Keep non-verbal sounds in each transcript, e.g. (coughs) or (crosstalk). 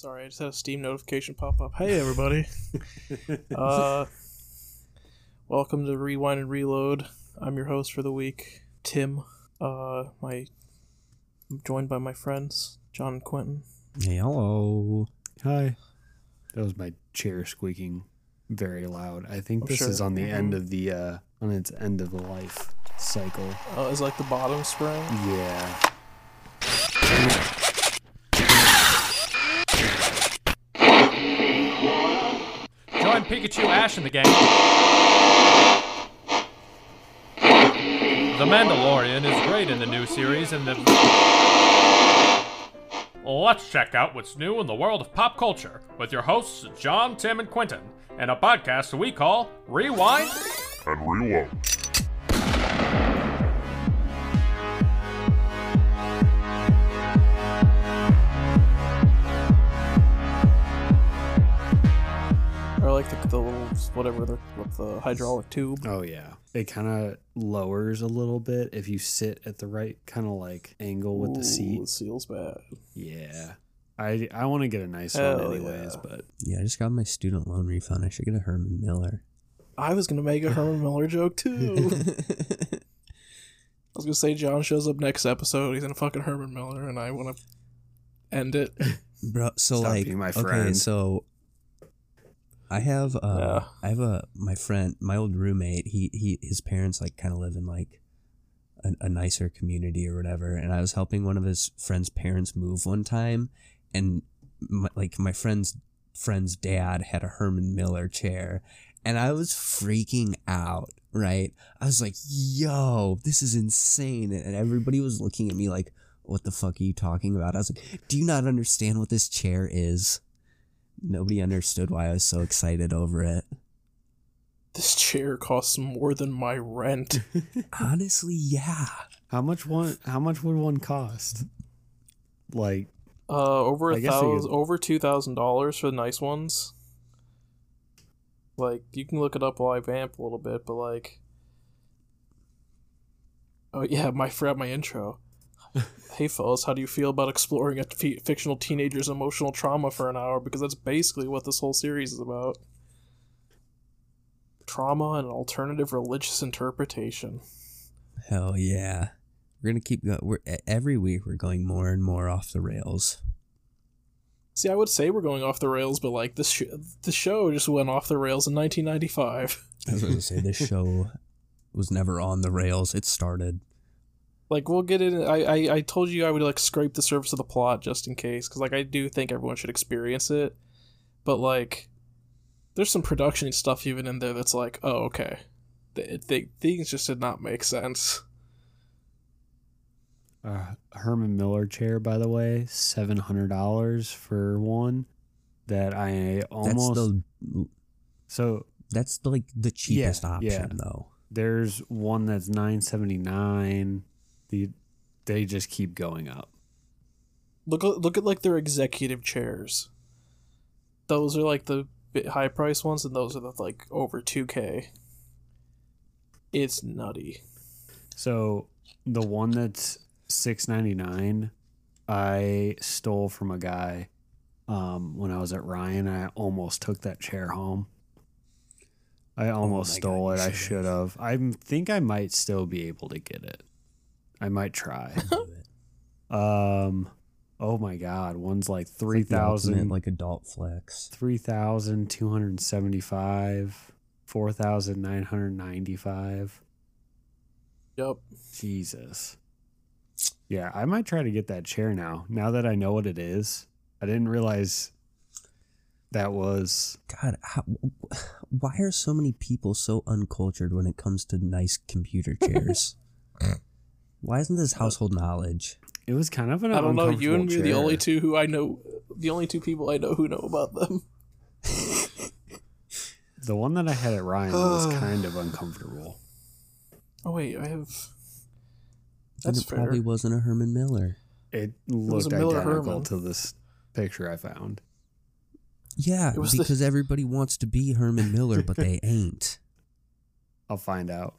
Sorry, I just had a Steam notification pop up. Hey, everybody. (laughs) uh, welcome to Rewind and Reload. I'm your host for the week, Tim. Uh, my, I'm joined by my friends, John and Quentin. Hey, hello. Hi. That was my chair squeaking very loud. I think Oh, this sure. is on the end Mhm. of the uh on its end of the life cycle. Oh, Uh, is like the bottom spring. Yeah. Pikachu Ash in the game. The Mandalorian is great in the new series, and the. Let's check out what's new in the world of pop culture with your hosts, John, Tim, and Quentin, and a podcast we call Rewind. and reload. Like the, the little, whatever, the, with the hydraulic tube. Oh yeah. It kind of lowers a little bit if you sit at the right kind of like angle with the Ooh, seat. The seal's bad. Yeah. I I want to get a nice one anyways, yeah. but Yeah, I just got my student loan refund. I should get a Herman Miller. I was gonna make a Herman (laughs) Miller joke too. (laughs) I was gonna say John shows up next episode. He's in a fucking Herman Miller, and I want to end it. Bro, so Stop like being my okay, friend. so I have uh Yeah. I have a my friend, my old roommate, he he his parents like kind of live in like a, a nicer community or whatever, and I was helping one of his friend's parents move one time and my, like my friend's friend's dad had a Herman Miller chair and I was freaking out, right? I was like, "Yo, this is insane." And everybody was looking at me like, "What the fuck are you talking about?" I was like, "Do you not understand what this chair is?" Nobody understood why I was so excited over it. This chair costs more than my rent. (laughs) Honestly, yeah. how much one how much would one cost? Like Uh, over a I guess you thousand, could- over two thousand dollars for the nice ones. Like you can look it up while I vamp a little bit, but like, oh yeah, my forgot my intro. Hey fellas, how do you feel about exploring a fictional teenager's emotional trauma for an hour? Because that's basically what this whole series is about. Trauma and alternative religious interpretation. Hell yeah. We're gonna keep going. We're every week we're going more and more off the rails. See, I would say we're going off the rails, but like this, sh- the show just went off the rails in 1995. I was gonna say this (laughs) show was never on the rails. It started. Like we'll get in I, I i told you i would like scrape the surface of the plot just in case because like i do think everyone should experience it but like there's some production stuff even in there that's like oh okay Th- th- things just did not make sense uh, Herman Miller chair, by the way, seven hundred dollars for one. That I almost That's the so that's like the cheapest Yeah, option yeah. though. there's one that's nine seventy nine. The they just keep going up. look at- look at like their executive chairs those are like the bit high price ones and those are the like over 2k it's nutty So the one that's six ninety nine, I stole from a guy um, when I was at Ryan. I almost took that chair home. I almost my God, stole you it. I should have. I think I might still be able to get it. I might try. Um, oh my God, one's like three thousand, The ultimate, thousand, like adult flex. three thousand two hundred seventy five, four thousand nine hundred ninety five. yep Jesus. Yeah, I might try to get that chair now. Now that I know what it is, I didn't realize that was. God, how, why are so many people so uncultured when it comes to nice computer chairs? (laughs) why isn't this household knowledge? It was kind of an. I don't know. You and me are the only two who I know. The only two people I know who know about them. (laughs) The one that I had at Ryan was (sighs) kind of uncomfortable. Oh wait, I have. Then That's it probably wasn't a Herman Miller. It looked a Miller identical Herman. to this picture I found. Yeah, It was the- because everybody wants to be Herman Miller, but they (laughs) ain't. I'll find out.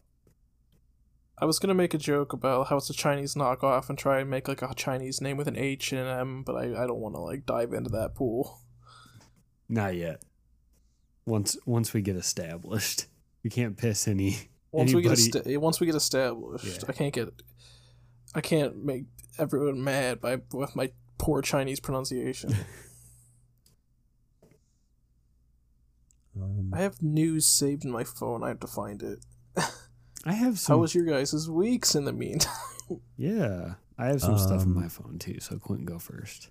I was gonna make a joke about how it's a Chinese knockoff and try and make like a Chinese name with an H and an M, but I, I don't want to like dive into that pool. Not yet. Once once we get established, we can't piss any. Once we get Anybody- esta- once we get established, Yeah. I can't get I can't make everyone mad by with my poor Chinese pronunciation. Um, (laughs) I have news saved in my phone. I have to find it. (laughs) I have some. How was your guys' weeks in the meantime? (laughs) yeah, I have some stuff on Um, my phone too. So Quentin, go first.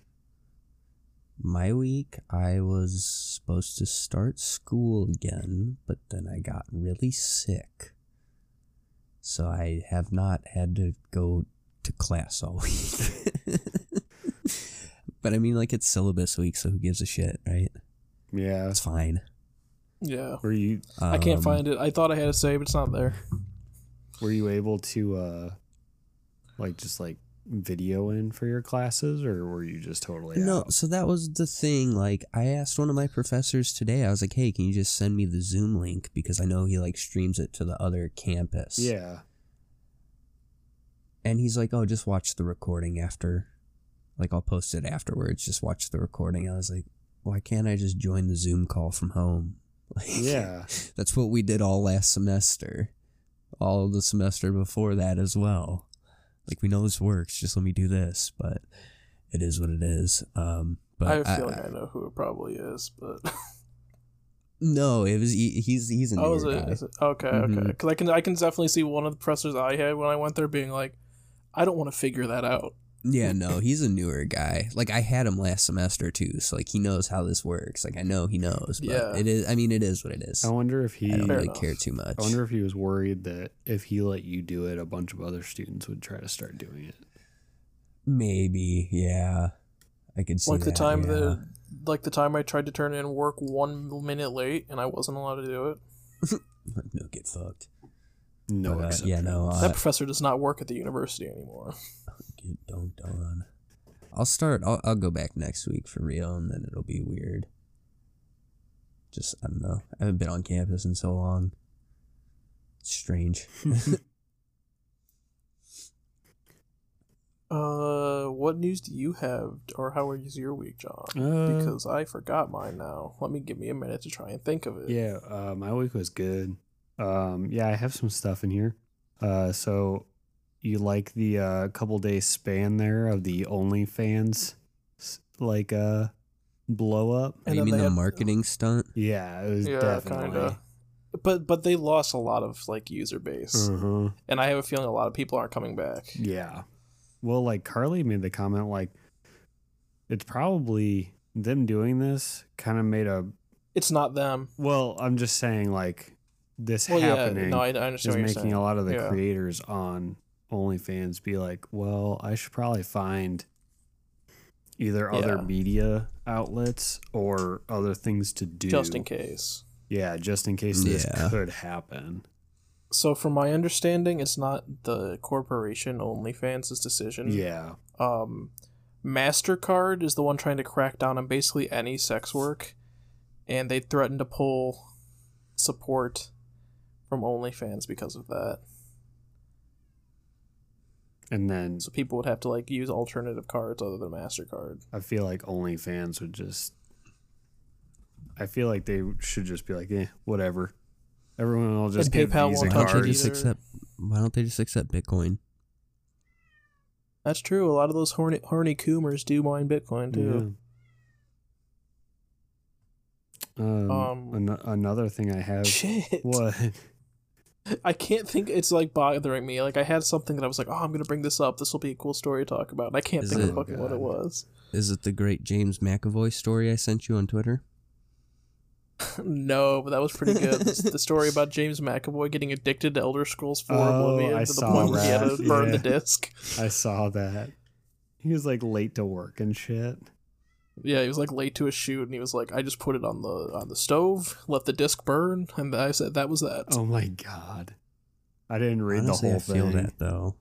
my week, I was supposed to start school again, but then I got really sick. So I have not had to go to class all (laughs) week. but I mean, like, it's syllabus week, so who gives a shit, right? Yeah, It's fine. yeah. were you I can't Um, find it. I thought I had it saved, but it's not there. Were you able to uh, like just like video in for your classes, or were you just totally No, out? so that was the thing. Like, I asked one of my professors today. I was like, "Hey, can you just send me the Zoom link because I know he like streams it to the other campus." Yeah, And he's like, "Oh, just watch the recording after. Like, I'll post it afterwards. Just watch the recording." I was like, "Why can't I just join the Zoom call from home?" (laughs) Like, yeah. that's what we did all last semester, all the semester before that as well. Like, we know this works. Just let me do this, but it is what it is. Um, but I have a I- feeling I, know who it probably is, but No, it was he, he's he's a oh, is it? guy. Is it? Okay, Mhm. okay. Because I can I can definitely see one of the professors I had when I went there being like, I don't want to figure that out. Yeah, (laughs) no, he's a newer guy. Like I had him last semester too, so like he knows how this works. Like I know he knows, but Yeah. it is. I mean, it is what it is. I wonder if he. I don't really enough. care too much. I wonder if he was worried that if he let you do it, a bunch of other students would try to start doing it. Maybe, yeah, I could see like the time yeah. that like the time I tried to turn in work one minute late and I wasn't allowed to do it. (laughs) no get fucked. No, But, uh, yeah, no, that uh, professor does not work at the university anymore. (laughs) get dunked on. I'll start. I'll I'll go back next week for real, and then it'll be weird. Just I don't know. I haven't been on campus in so long. It's strange. (laughs) Uh, what news do you have, or how was your week, John? Uh, because I forgot mine now. Let me give me a minute to try and think of it. Yeah, uh, my week was good. Um, yeah, I have some stuff in here. Uh, so you like the uh, couple days span there of the OnlyFans s- like uh blow up? And you mean the had- marketing stunt? Yeah, it was Yeah, definitely. kinda. But but they lost a lot of like user base, Uh-huh. and I have a feeling a lot of people aren't coming back. Yeah. Well, like Carly made the comment, like it's probably them doing this kind of made a. It's not them. Well, I'm just saying, like this Well, happening yeah, no, I, I is understand what you're making saying. a lot of the Yeah. creators on OnlyFans be like, well, I should probably find either other Yeah. media outlets or other things to do. just in case. Yeah, just in case this could happen. So, from my understanding, it's not the corporation OnlyFans' decision. Yeah. Um, Mastercard is the one trying to crack down on basically any sex work, and they threatened to pull support from OnlyFans because of that. And then So people would have to like use alternative cards other than Mastercard. I feel like OnlyFans would just. I feel like they should just be like, eh, whatever. Everyone will just And get PayPal won't Why touch don't they it just accept? Why don't they just accept Bitcoin? That's true. A lot of those horny horny coomers do mine Bitcoin too. Yeah. Um, Um, an- another thing I have. (laughs) Shit. What? I can't think. It's like bothering me. Like I had something that I was like, oh, I'm gonna bring this up. This will be a cool story to talk about. And I can't Is think it- of fucking what it was. Is it the great James McAvoy story I sent you on Twitter? (laughs) no, but that was pretty good. the, the story about (laughs) James McAvoy getting addicted to Elder Scrolls 4 Oh, Oblivion I to the saw point where he had to that, burn the disc. I saw that. He was like late to work and shit. Yeah, he was like late to a shoot, and he was like, "I just put it on the on the stove, let the disc burn," and I said that was that. Oh my god. I didn't read Honestly, the whole I feel that though.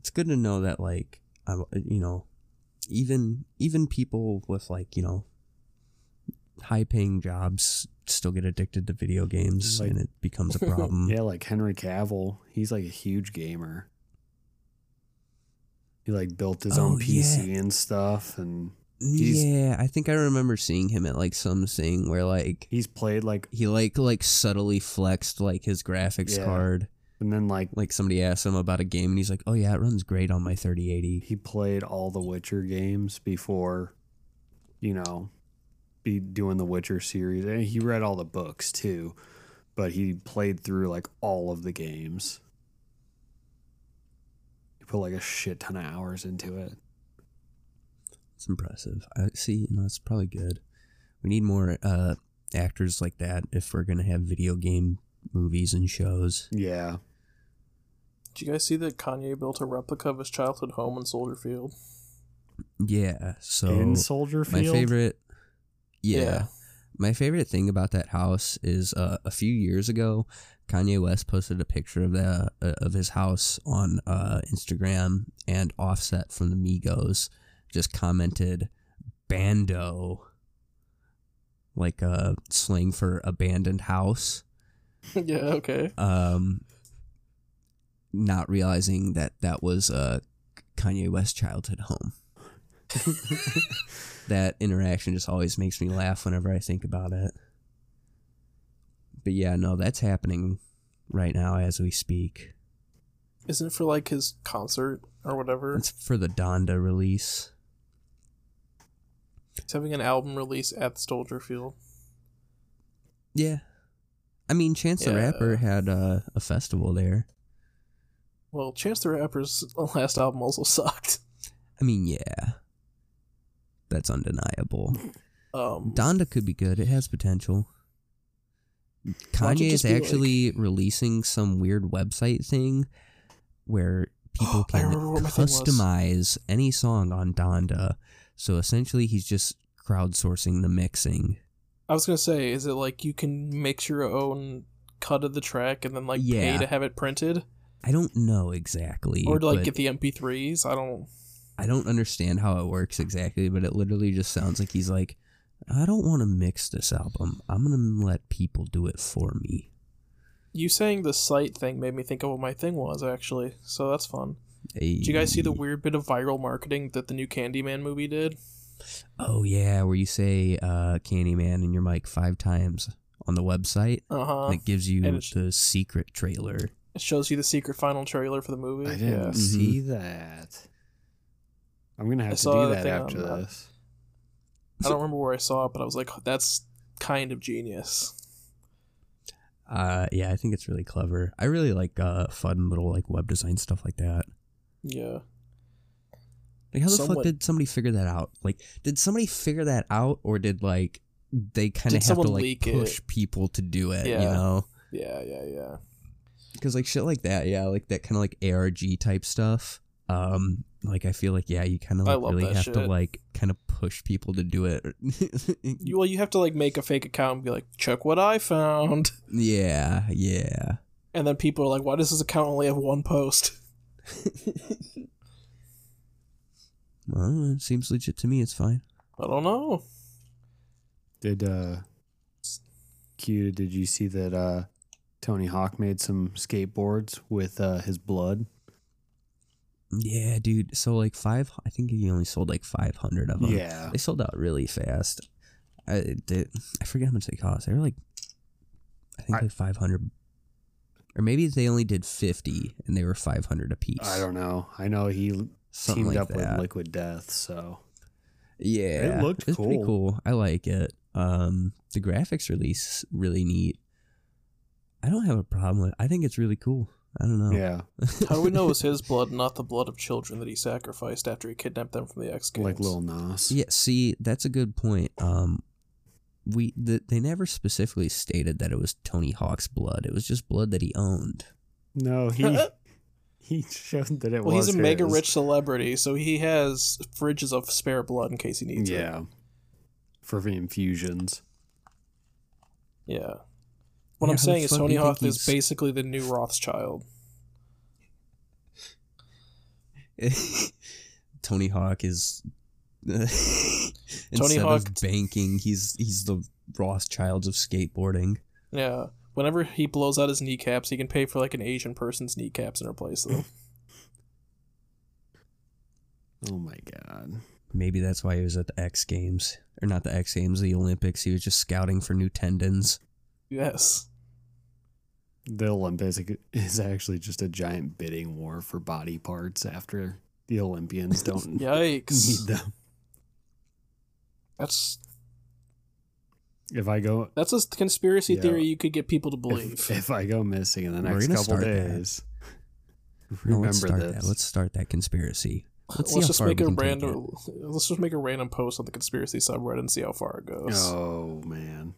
It's good to know that, like, I, you know, even even people with like you know high paying jobs still get addicted to video games Like- and it becomes a (laughs) problem. Yeah, like Henry Cavill, he's like a huge gamer. He like built his Oh, own PC yeah. and stuff, and He's- yeah, I think I remember seeing him at like some thing where like he's played like, he like like subtly flexed like his graphics Yeah. card. and then like Like somebody asked him about a game and he's like, "Oh yeah, it runs great on my 3080." he played all the Witcher games before, you know, be doing the Witcher series. And he read all the books too, but he played through like all of the games. He put like a shit ton of hours into it. It's impressive. I see, you know, it's probably good. We need more uh actors like that if we're going to have video game movies and shows. Yeah. Did you guys see that Kanye built a replica of his childhood home in Soldier Field? Yeah, so In Soldier Field, my Field. favorite yeah, Yeah. My favorite thing about that house is uh, a few years ago, Kanye West posted a picture of the uh, of his house on uh, Instagram, and Offset from the Migos just commented "bando," like a slang for abandoned house. (laughs) yeah, okay. Um, not realizing that that was uh, Kanye west childhood home. (laughs) that interaction just always makes me laugh whenever I think about it. But yeah, no, that's happening right now as we speak. Isn't it for like his concert or whatever? It's for the Donda release. He's having an album release at the Soldier Field. Yeah. I mean, Chance the Rapper had uh, a festival there. Well, Chance the Rapper's (laughs) last album also sucked. I mean, yeah. That's undeniable. (laughs) Um, Donda could be good. It has potential. Why don't you Kanye is be like- actually releasing some weird website thing where people (gasps) can remember what my thing was. customize any song on Donda. So essentially, he's just crowdsourcing the mixing. I was gonna say, is it like you can mix your own cut of the track and then like pay to have it printed, I don't know exactly, or to like get the MP3s? I don't. I don't understand how it works exactly, but it literally just sounds like he's like, I don't want to mix this album. I'm gonna let people do it for me. You saying the site thing made me think of what my thing was actually, so that's fun. Did you guys see the weird bit of viral marketing that the new Candyman movie did? Oh yeah, where you say uh, Candyman in your mic five times on the website, Uh huh. and it gives you and it's- the secret trailer. It shows you the secret final trailer for the movie. I didn't Yeah. see that. I'm gonna I have to do that after on, this. I don't remember where I saw it, but I was like, that's kind of genius. Uh, yeah, I think it's really clever. I really like uh, fun little like web design stuff like that. Yeah. Like, how the Somewhat- fuck did somebody figure that out? Like, did somebody figure that out, or did like they kind of have to like push it? people to do it? You Yeah. know, Yeah, yeah, yeah. because like shit like that, yeah, like that kind of like ARG type stuff. Um, like I feel like yeah, you kind of like really have to like kind of push people to do it. You, well, you have to like make a fake account and be like, check what I found, (laughs) yeah, yeah. and then people are like, why does this account only have one post? Well, it seems legit to me. It's fine. I don't know. Did uh, Q? Did you see that uh, Tony Hawk made some skateboards with uh, his blood? Yeah, dude. So like five, I think he only sold like five hundred of them. Yeah, they sold out really fast. I did. I forget how much they cost. They were like, I think I- like five hundred, or maybe they only did fifty and they were five hundred apiece. I don't know. I know he Something teamed like up that. with Liquid Death, so Yeah, It looked it's pretty cool. cool. I like it. Um, the graphics release really neat. I don't have a problem with. I think it's really cool. I don't know. yeah, (laughs) How do we know it was his blood, not the blood of children that he sacrificed after he kidnapped them from the X Games? like Lil Nas. Yeah, see, that's a good point. Um, we the, they never specifically stated that it was Tony Hawk's blood. It was just blood that he owned. No, (laughs) he he showed that it Well, was. he's a mega rich celebrity, so he has fridges of spare blood in case he needs it. Yeah, for the infusions. Yeah. What Yeah, I'm saying is Tony Hawk is basically the new Rothschild. (laughs) Tony Hawk is (laughs) Tony Instead Hawk- of banking, he's he's the Rothschilds of skateboarding. Yeah. Whenever he blows out his kneecaps, he can pay for like an Asian person's kneecaps and replace them. (laughs) Oh my god. Maybe that's why he was at the X Games. Or not the X Games, the Olympics. He was just scouting for new tendons. yes. The Olympics is actually just a giant bidding war for body parts after the Olympians don't (laughs) Yikes. need them. That's If I go that's a conspiracy Yeah. theory you could get people to believe. if, (laughs) if I go missing in the We're next couple start that. days, No, remember let's start this. that. Let's start that conspiracy. Let's, let's just make a random let's just make a random post on the conspiracy subreddit and see how far it goes. oh man,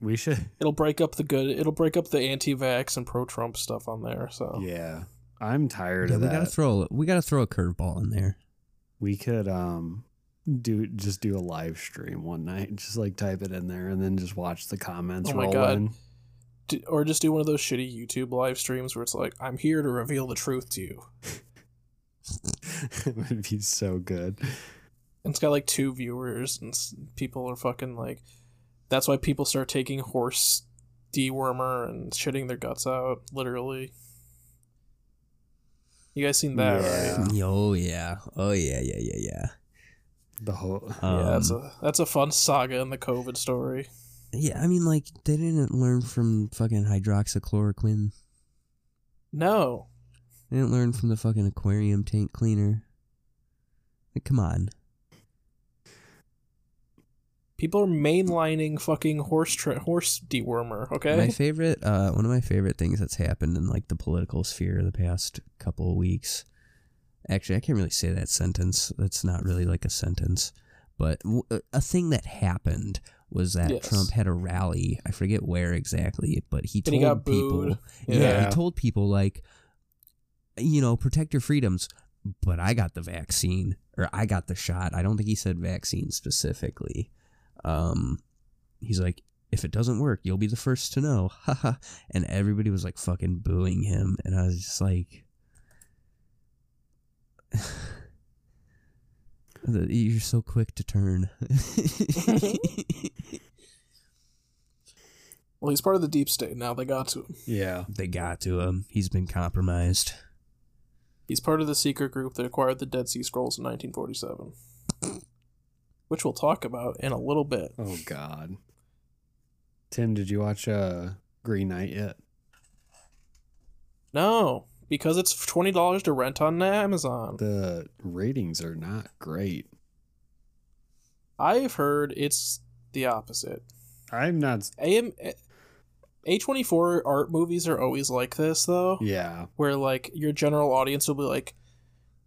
we should. (laughs) It'll break up the good it'll break up the anti vax and pro Trump stuff on there, so Yeah, I'm tired Yeah, of we that. gotta throw we gotta throw a curveball in there. we could um do just do a live stream one night, (laughs) just like type it in there, and then just watch the comments Oh my roll God. in. D- or just do one of those shitty YouTube live streams where it's like, I'm here to reveal the truth to you. it (laughs) would be so good. And it's got like two viewers, and people are fucking like. That's why people start taking horse dewormer and shitting their guts out, literally. You guys seen that, Yeah. right? Oh yeah. Oh yeah, yeah, yeah, yeah. The whole yeah, that's Um, a that's a fun saga in the COVID story. Yeah, I mean like they didn't learn from fucking hydroxychloroquine. No, They didn't learn from the fucking aquarium tank cleaner. Like, come on. people are mainlining fucking horse tra- horse dewormer. Okay, My favorite, uh, one of my favorite things that's happened in like the political sphere the past couple of weeks. Actually, I can't really say that sentence. That's not really like a sentence, but a thing that happened was that Yes. Trump had a rally. I forget where exactly, but he told he got people, yeah. Yeah. he told people like, you know, protect your freedoms. But I got the vaccine, or I got the shot. I don't think he said vaccine specifically. Um, he's like, if it doesn't work, you'll be the first to know. (laughs) And everybody was like fucking booing him. And I was just like, you're so quick to turn. (laughs) well, he's part of the deep state now. They got to him. yeah. they got to him. He's been compromised. He's part of the secret group that acquired the Dead Sea Scrolls in 1947, which we'll talk about in a little bit. Oh God. Tim, did you watch uh Green Knight yet? No, because it's twenty dollars to rent on Amazon. The ratings are not great. I've heard it's the opposite. I'm not. AM A twenty four art movies are always like this though, Yeah. where like your general audience will be like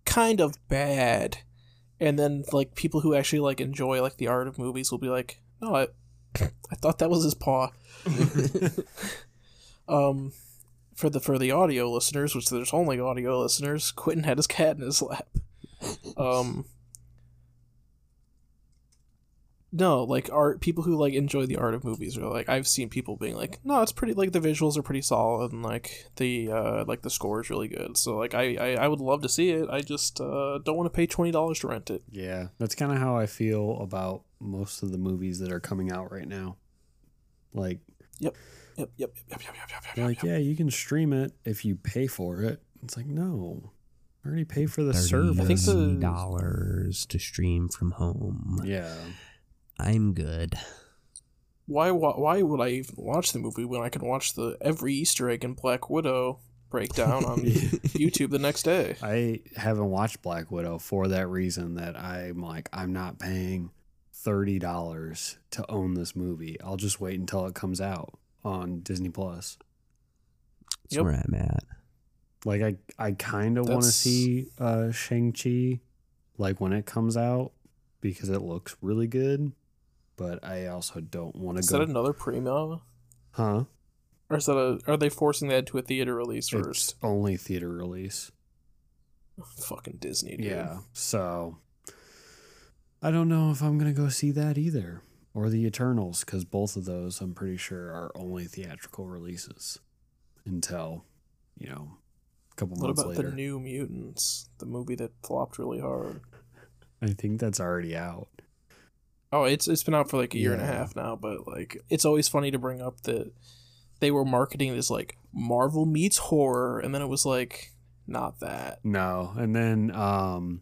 kind of bad, and then like people who actually like enjoy like the art of movies will be like, no, I, I thought that was his paw. (laughs) um, for the for the audio listeners, which there's only audio listeners, Quentin had his cat in his lap. Um. No, like art people who like enjoy the art of movies are like I've seen people being like, no, it's pretty like the visuals are pretty solid and like the uh like the score is really good. So like I I, I would love to see it. I just uh don't want to pay twenty dollars to rent it. Yeah. That's kind of how I feel about most of the movies that are coming out right now. Like, Yep, yep, yep, yep, yep, yep, yep, yep, they're yep, like, yep. yeah, you can stream it if you pay for it. It's like, no, I already pay for the I think the- dollars to stream from home. Yeah. I'm good. Why, why why would I even watch the movie when I can watch the every Easter egg in Black Widow breakdown on (laughs) YouTube the next day? I haven't watched Black Widow for that reason that I'm like, I'm not paying $30 to own this movie. I'll just wait until it comes out on Disney Plus. That's Yep. where I'm at. Like I I kind of want to see uh Shang-Chi like when it comes out because it looks really good, but I also don't want to go. Is that another primo? Huh? Or is that a are they forcing that to a theater release It's first? only theater release. Fucking Disney, dude. Yeah. So I don't know if I'm going to go see that either or the Eternals cuz both of those I'm pretty sure are only theatrical releases until, you know, a couple What months about later. the New Mutants, the movie that flopped really hard? I think that's already out. Oh, it's it's been out for like a year and a half now, but like it's always funny to bring up that they were marketing this like Marvel meets horror, and then it was like not that. No, and then um,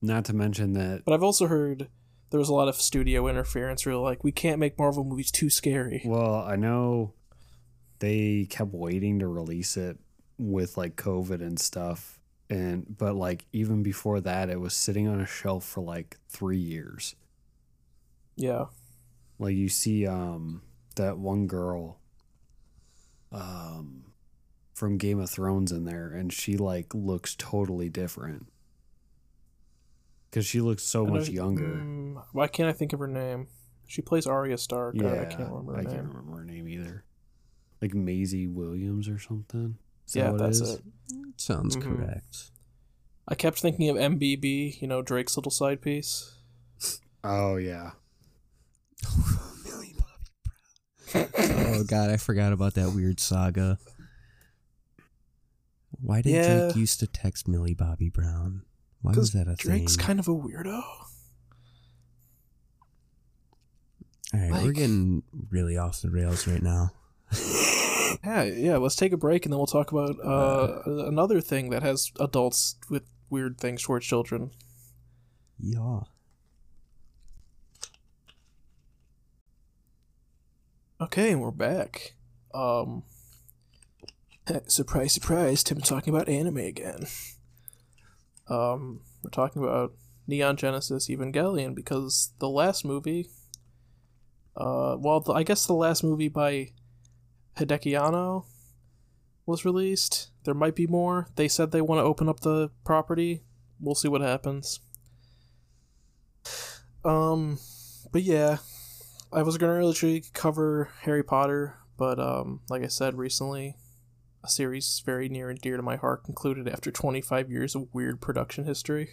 not to mention that. But I've also heard there was a lot of studio interference where like we can't make Marvel movies too scary. Well, I know they kept waiting to release it with like COVID and stuff, and but like even before that, it was sitting on a shelf for like three years. Yeah. Like you see, um, that one girl, um, from Game of Thrones in there, and she like looks totally different because she looks so I know- much younger. Mm, why can't I think of her name? She plays Arya Stark. I- yeah, I can't remember her I name. can't remember her name either. Like Maisie Williams or something. Is that yeah, what that's it is? it. Sounds Mhm. correct. I kept thinking of MBB, you know, Drake's little side piece. Oh yeah. Millie Bobby Brown. oh (laughs) god, I forgot about that weird saga. Why did Yeah. Drake used to text Millie Bobby Brown? Why was that a Drake's thing? kind of a weirdo. All right, we're getting really off the rails right now. (laughs) Yeah, yeah. Let's take a break and then we'll talk about uh, another thing that has adults with weird things towards children. Yeah. Okay, and we're back. Um, (laughs) surprise, surprise! Tim talking about anime again. Um, we're talking about Neon Genesis Evangelion because the last movie, uh, well, the, I guess the last movie by Hideaki Anno was released. There might be more. They said they want to open up the property. We'll see what happens. Um, but yeah, I was gonna really cover Harry Potter, but um, like I said recently, a series very near and dear to my heart concluded after 25 years of weird production history.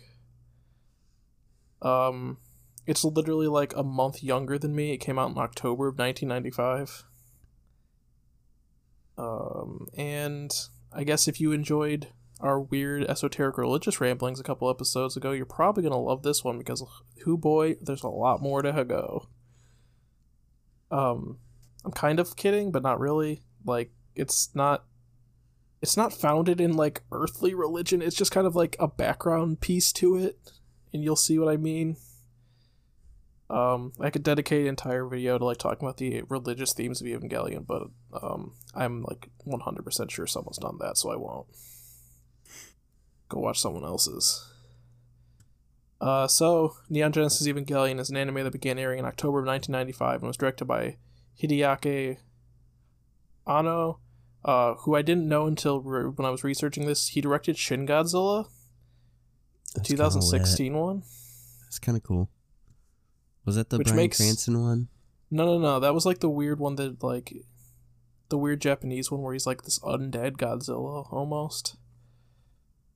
Um, it's literally like a month younger than me. It came out in October of 1995. Um, and I guess if you enjoyed our weird esoteric religious ramblings a couple episodes ago, you're probably gonna love this one because, who boy, there's a lot more to go. Um, I'm kind of kidding, but not really. Like, it's not. It's not founded in like earthly religion. It's just kind of like a background piece to it, and you'll see what I mean. Um, I could dedicate an entire video to like talking about the religious themes of Evangelion, but um, I'm like 100% sure someone's done that, so I won't. Go watch someone else's. Uh, so, Neon Genesis Evangelion is an anime that began airing in October of 1995 and was directed by Hideaki Anno, uh, who I didn't know until re- when I was researching this. He directed Shin Godzilla, the That's kinda 2016 one. That's kind of cool. Was that the Which Bryan makes- Cranston one? No, no, no. That was like the weird one that like the weird Japanese one where he's like this undead Godzilla almost.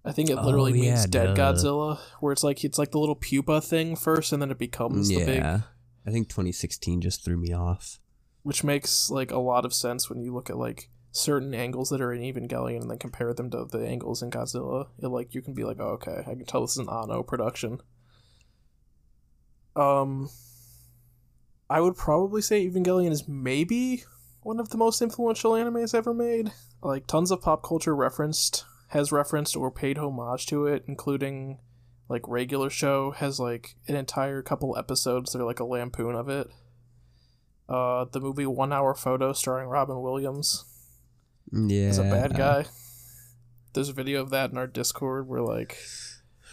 I think it Oh, literally means dead duh. Godzilla, where it's like it's like the little pupa thing first, and then it becomes the big, Yeah. I think 2016 just threw me off. which makes like a lot of sense when you look at like certain angles that are in Evangelion and then compare them to the angles in Godzilla. It like you can be like, oh, okay, I can tell this is an Anno production. Um, I would probably say Evangelion is maybe one of the most influential animes ever made. Like tons of pop culture referenced has referenced or paid homage to it, including like regular show has like an entire couple episodes that are like a lampoon of it. Uh, the movie One Hour Photo starring Robin Williams Yeah. is a bad guy. There's a video of that in our Discord where like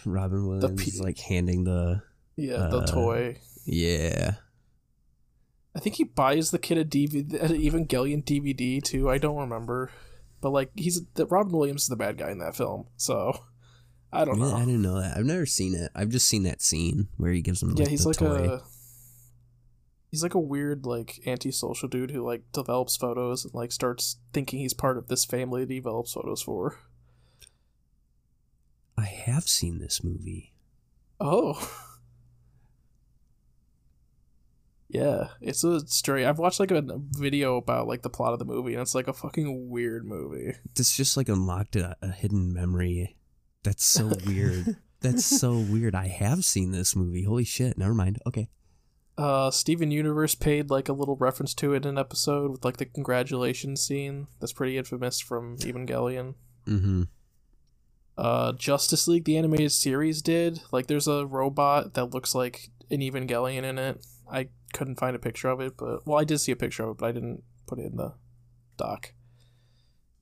Robin Williams pe- is like handing the yeah the Uh, toy. yeah. I think he buys the kid a DVD, an Evangelion DVD too. I don't remember, but like he's the Robin Williams is the bad guy in that film. So I don't know. I know. didn't know that. I've never seen it. I've just seen that scene where he gives him like, Yeah, he's the like toy. a he's like a weird like antisocial dude who like develops photos and like starts thinking he's part of this family that he develops photos for. I have seen this movie. Oh. (laughs) Yeah, it's a story. I've watched like a video about like the plot of the movie, and it's like a fucking weird movie. This just like unlocked a, a hidden memory. That's so (laughs) weird. That's so weird. I have seen this movie. Holy shit. Never mind. Okay. Uh, Steven Universe paid like a little reference to it in an episode with like the congratulations scene. That's pretty infamous from Evangelion. Mm-hmm. Uh, Justice League, the animated series, did like there's a robot that looks like an Evangelion in it. I couldn't find a picture of it, but well, I did see a picture of it, but I didn't put it in the doc.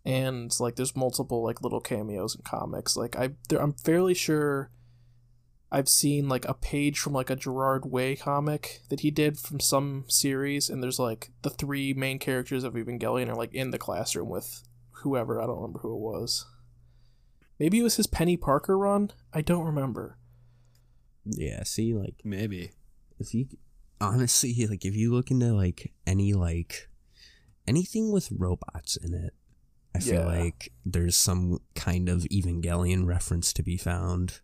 And like, there's multiple like little cameos in comics. Like I, there, I'm fairly sure I've seen like a page from like a Gerard Way comic that he did from some series, and there's like the three main characters of Evangelion are like in the classroom with whoever. I don't remember who it was. Maybe it was his Penny Parker run. I don't remember. Yeah. See, like Maybe. if you honestly like if you look into like any like anything with robots in it i feel Yeah. like there's some kind of evangelion reference to be found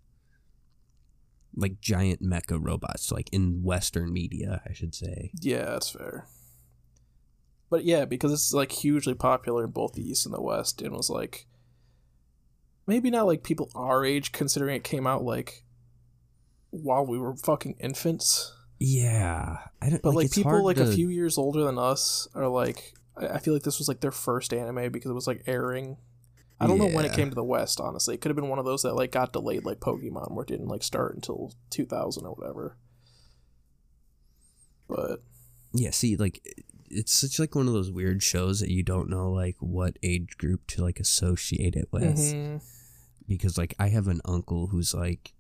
like giant mecha robots like in western media i should say Yeah, that's fair. But yeah, because it's like hugely popular in both the East and the West, and was like maybe not like people our age, considering it came out like while we were fucking infants. yeah i don't But like, it's people like a few years older than us are like I feel like this was like their first anime because it was like airing. I don't know when it came to the West, honestly. It could have been one of those that like got delayed like Pokemon where it didn't like start until two thousand or whatever. But yeah see like it's such like one of those weird shows that you don't know like what age group to like associate it with mhm. because like I have an uncle who's like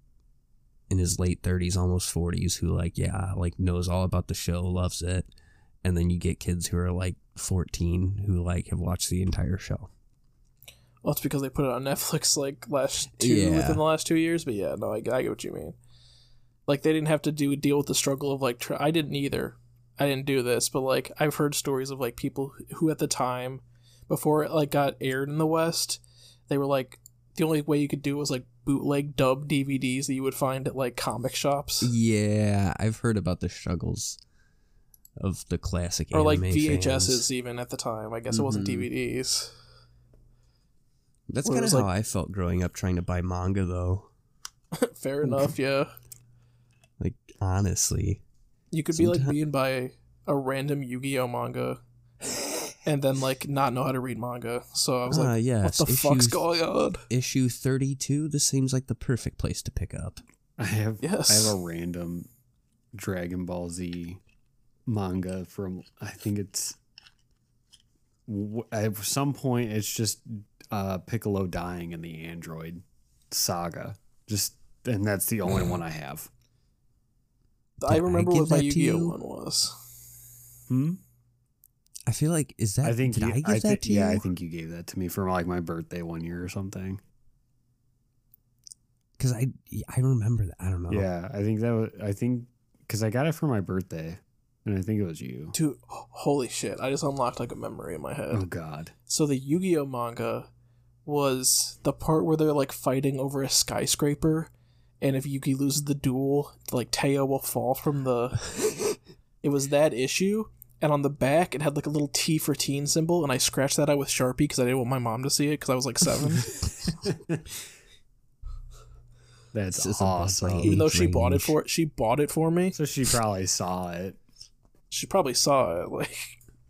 in his late 30s almost 40s who like yeah like knows all about the show loves it and then you get kids who are like 14 who like have watched the entire show Well, it's because they put it on Netflix like last two Yeah. within the last two years. But yeah, no, I, I get what you mean. Like they didn't have to do deal with the struggle of like I didn't either. I didn't do this, but like I've heard stories of like people who at the time before it like got aired in the West, they were like the only way you could do it was like bootleg dub DVDs that you would find at like comic shops yeah i've heard about the struggles of the classic or like VHSs fans. even at the time. I guess it wasn't Mhm. DVDs. That's kind of how like- i felt growing up trying to buy manga though (laughs) Fair enough, yeah. (laughs) like honestly You could be like Sometime- being by a random Yu-Gi-Oh manga, (laughs) and then like not know how to read manga. So I was Ah, like, yes "What the fuck's going on?" issue 32 this seems like the perfect place to pick up I have Yes. I have a random Dragon Ball Z manga from I think it's w- at some point it's just uh, Piccolo dying in the android saga. Just and that's the only one I have. I Did I remember give what my that to Yu-Gi-Oh you? one was. Hmm? I feel like is that I think did you, I give I that thi- to you? yeah, I think you gave that to me for like my birthday one year or something. Because I I remember that. I don't know. Yeah, I think that was I think because I got it for my birthday, and I think it was you. Dude, holy shit! I just unlocked like a memory in my head. Oh God. So the Yu-Gi-Oh manga was the part where they're like fighting over a skyscraper, and if Yugi loses the duel, like Téa will fall from the. (laughs) it was that issue, and on the back it had like a little T for teen symbol, and I scratched that out with Sharpie because I didn't want my mom to see it because I was like seven. (laughs) That's This is above my awesome. Even though she bought it range. for she bought it for me, So she probably saw it. she probably saw it. (laughs) Like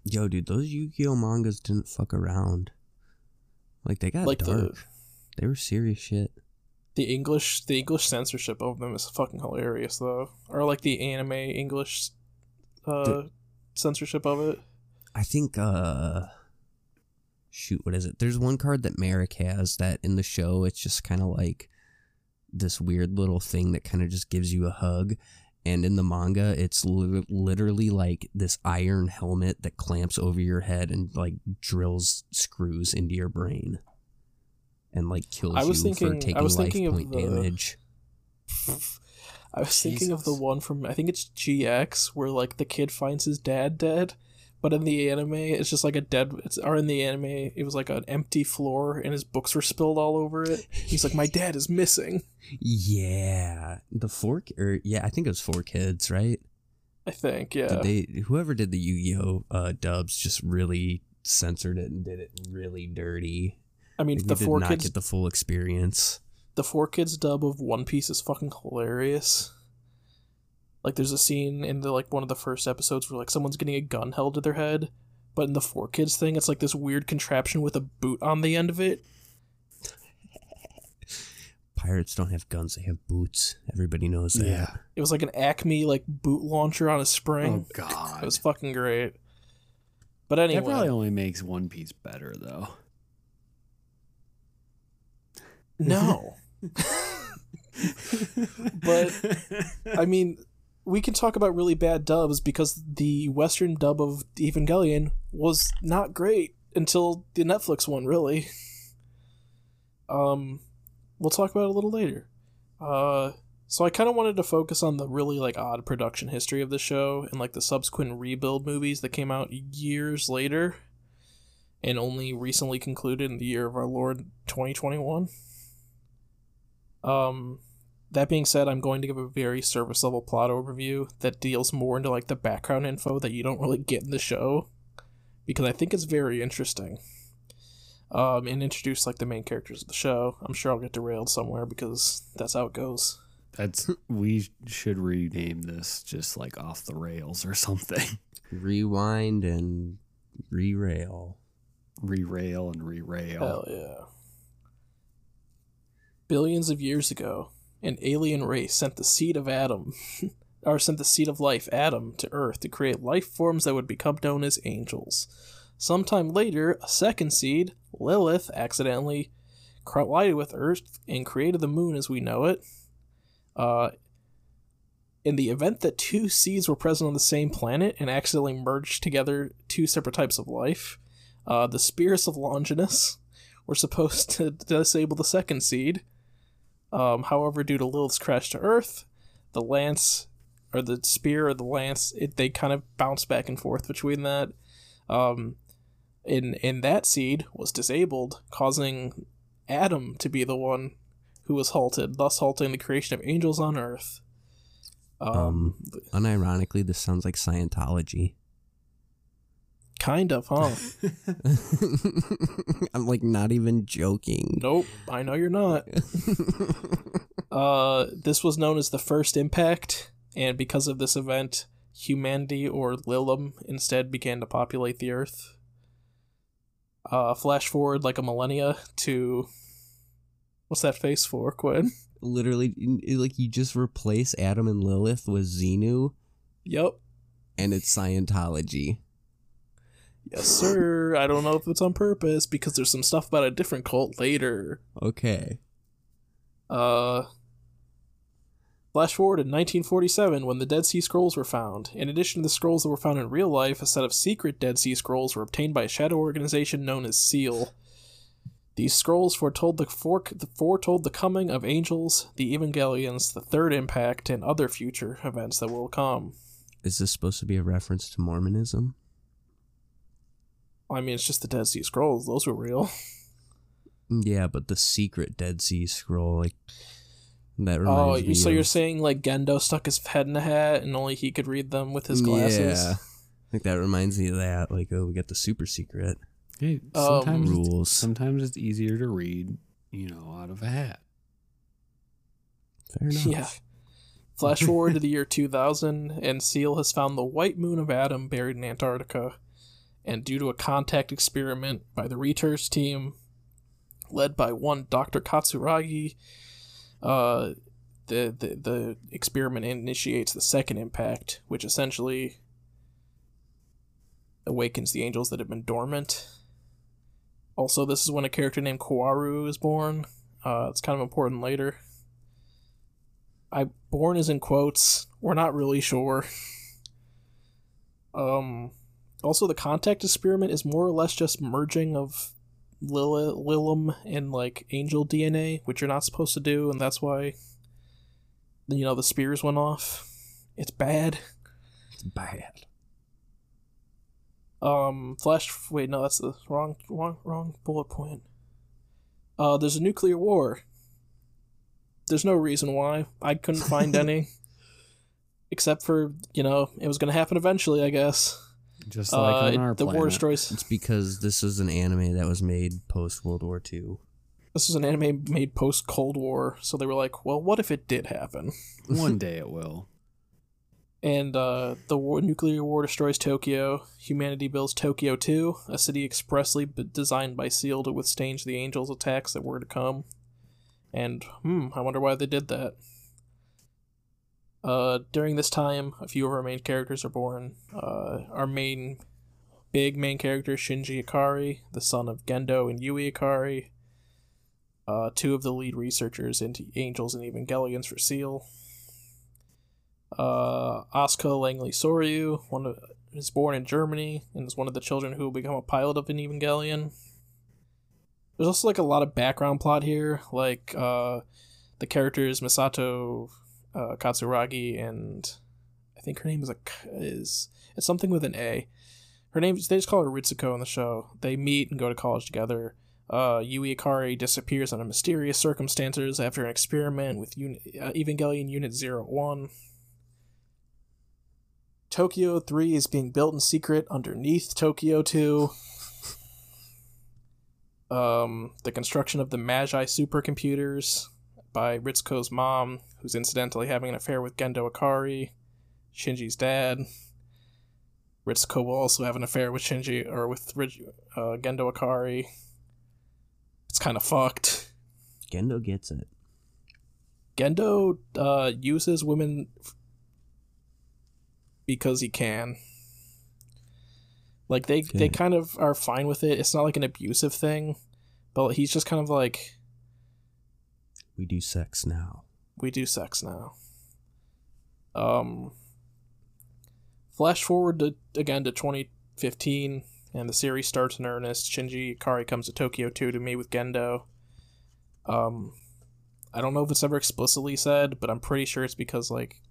Yo, dude, those Yu-Gi-Oh mangas didn't fuck around. Like they got Like the- dark. They were serious shit. the English the English censorship of them is fucking hilarious though, or like the anime English uh, The- censorship of it. I think uh shoot, what is it? There's one card that Marik has that in the show it's just kind of like this weird little thing that kind of just gives you a hug. And in the manga, it's li- literally like this iron helmet that clamps over your head and like drills screws into your brain, and like kills I was you thinking- for I taking was life thinking of point the- damage. (laughs) I was thinking of the one from I think it's GX where like the kid finds his dad dead, but in the anime it's just like a dead. It's or in the anime it was like an empty floor and his books were spilled all over it. He's like, my dad is missing. Yeah, the four or yeah, I think it was four kids, right? I think yeah. Did they whoever did the Yu-Gi-Oh uh, dubs just really censored it and did it really dirty. I mean Like, the four not kids get the full experience. the four kids dub of One Piece is fucking hilarious. Like there's a scene in the like one of the first episodes where like someone's getting a gun held to their head, but in the four kids thing, it's like this weird contraption with a boot on the end of it. Pirates don't have guns; they have boots. Everybody knows that. Yeah. It was like an Acme like boot launcher on a spring. Oh (laughs) God. It was fucking great. But anyway, that anyway, probably only makes One Piece better, though. no. (laughs) but I mean, we can talk about really bad dubs because the Western dub of Evangelion was not great until the Netflix one, really. (laughs) Um, we'll talk about it a little later. Uh, so I kind of wanted to focus on the really like odd production history of the show and like the subsequent rebuild movies that came out years later, and only recently concluded in the year of our Lord 2021. Um, that being said, I'm going to give a very service level plot overview that deals more into like the background info that you don't really get in the show, because I think it's very interesting. Um, and introduce like the main characters of the show. I'm sure I'll get derailed somewhere because that's how it goes. That's we should rename this just like off the rails or something. (laughs) Rewind and re-rail. Re-rail and re-rail. Hell yeah. Billions of years ago, an alien race sent the seed of Adam, (laughs) or sent the seed of life, Adam, to Earth to create life forms that would become known as angels. Sometime later, a second seed, Lilith, accidentally collided with Earth and created the moon as we know it. Uh, in the event that two seeds were present on the same planet and accidentally merged together two separate types of life, uh, the spirits of Longinus were supposed (laughs) to disable the second seed. Um, however, due to Lilith's crash to Earth, the lance or the spear or the lance, it, they kind of bounce back and forth between that. Um, in in that seed was disabled, causing Adam to be the one who was halted, thus halting the creation of angels on Earth. Um, Unironically, this sounds like Scientology. Kind of, huh? (laughs) I'm like not even joking. nope, I know you're not. (laughs) Uh, this was known as the first impact, and because of this event, humanity or Lilim instead began to populate the Earth. Uh, flash forward like a millennia to what's that face for, Quinn? Literally, like you just replace Adam and Lilith with Xenu, Yep. and it's Scientology. Yes, sir. I don't know if it's on purpose because there's some stuff about a different cult later. Okay. Uh, flash forward in 1947 when the Dead Sea Scrolls were found. In addition to the scrolls that were found in real life, a set of secret Dead Sea Scrolls were obtained by a shadow organization known as SEAL. These scrolls foretold the, fork, foretold the coming of angels, the Evangelions, the Third Impact, and other future events that will come. Is this supposed to be a reference to Mormonism? I mean, it's just the Dead Sea Scrolls; those were real. (laughs) Yeah, but the secret Dead Sea Scroll, like that Oh, reminds me. you so you're saying like Gendo stuck his head in a hat and only he could read them with his glasses? Yeah, (laughs) like that reminds me of that. Like, oh, we got the super secret Hey, Um, sometimes it's, rules. sometimes it's easier to read, you know, out of a hat. Fair enough. Yeah. Flash forward to the year 2000, and SEAL has found the white moon of Adam buried in Antarctica. And due to a contact experiment by the research team, led by one Dr. Katsuragi, uh, the, the, the experiment initiates the second impact, which essentially awakens the angels that have been dormant. Also, this is when a character named Kaworu is born. Uh, it's kind of important later. I born is in quotes. We're not really sure. Um, also, the contact experiment is more or less just merging of Lil- Lilum and like angel DNA, which you're not supposed to do, and that's why you know the spears went off. It's bad. It's bad. Um, flash. Wait, no, that's the wrong, wrong, wrong bullet point. Uh, there's a nuclear war. There's no reason why. I couldn't find (laughs) any, except for you know it was gonna happen eventually. I guess. Just like Uh, on our the war planet. destroys. It's because this is an anime that was made post World War II. This is an anime made post Cold War, so they were like, well, what if it did happen? (laughs) One day it will. And uh, the war, nuclear war destroys Tokyo. Humanity builds Tokyo 2, a city expressly b- designed by Seal to withstand the Angels' attacks that were to come. And, hmm, I wonder why they did that. Uh, during this time, a few of our main characters are born. Uh, our main, big main character, Shinji Ikari, the son of Gendo and Yui Ikari. Uh, two of the lead researchers into Angels and Evangelions for Seal uh, Asuka Langley Soryu, one of, is born in Germany and is one of the children who will become a pilot of an Evangelion. There's also like a lot of background plot here, like uh, the characters Misato uh, Katsuragi and I think her name is a is it's something with an A. Her name they just call her Ritsuko in the show. They meet and go to college together. Uh, Yui Ikari disappears under mysterious circumstances after an experiment with uh, Evangelion Unit 01. Tokyo 3 is being built in secret underneath Tokyo 2. Um, the construction of the Magi supercomputers by Ritsuko's mom, who's incidentally having an affair with Gendo Akari, Shinji's dad. Ritsuko will also have an affair with Shinji or with uh, Gendo Akari. It's kind of fucked. Gendo gets it. Gendo uh, uses women because he can. Like they Okay. they kind of are fine with it. It's not like an abusive thing, but he's just kind of like We do sex now. we do sex now. Um flash forward to again to 2015 and the series starts in earnest. Shinji Ikari comes to Tokyo 2 to meet with Gendo. Um I don't know if it's ever explicitly said, but I'm pretty sure it's because like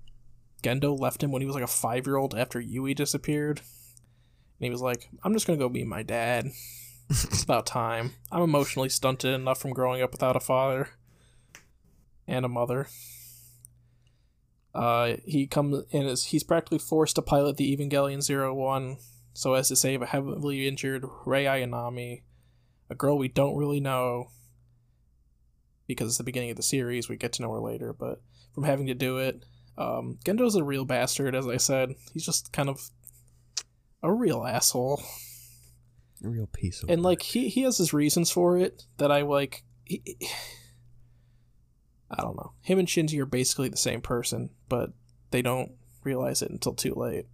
Gendo left him when he was like a 5-year-old after Yui disappeared. And he was like, "I'm just going to go meet my dad. it's about time. I'm emotionally stunted enough from growing up without a father and a mother." Uh, he comes and is he's practically forced to pilot the Evangelion Zero One so as to save a heavily injured Rei Ayanami, a girl we don't really know because it's the beginning of the series. We get to know her later, but from having to do it, um, Gendo's a real bastard. As I said, he's just kind of a real asshole A real piece of and work. like he he has his reasons for it that I like. He, I don't know. Him and Shinji are basically the same person, but they don't realize it until too late.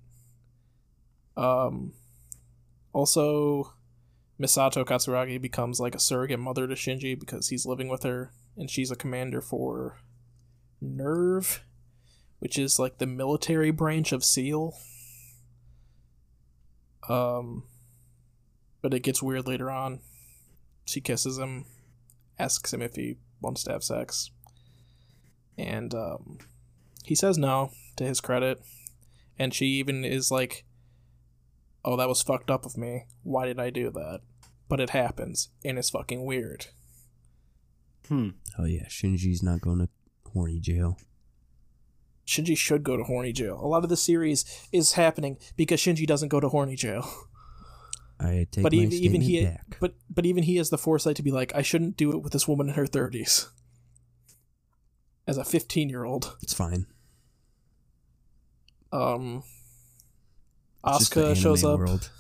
Um, also, Misato Katsuragi becomes like a surrogate mother to Shinji because he's living with her, and she's a commander for NERV, which is like the military branch of SEAL. Um, but it gets weird later on. She kisses him, asks him if he wants to have sex, and um, he says no to his credit. And she even is like, "Oh, that was fucked up of me. Why did I do that?" But it happens, and it's fucking weird. Hmm. oh yeah, Shinji's not going to horny jail. Shinji should go to horny jail. A lot of the series is happening because Shinji doesn't go to horny jail. I take but my even even he back. but but even he has the foresight to be like I shouldn't do it with this woman in her 30s. As a 15-year-old. It's fine. Um It's Asuka shows up. World.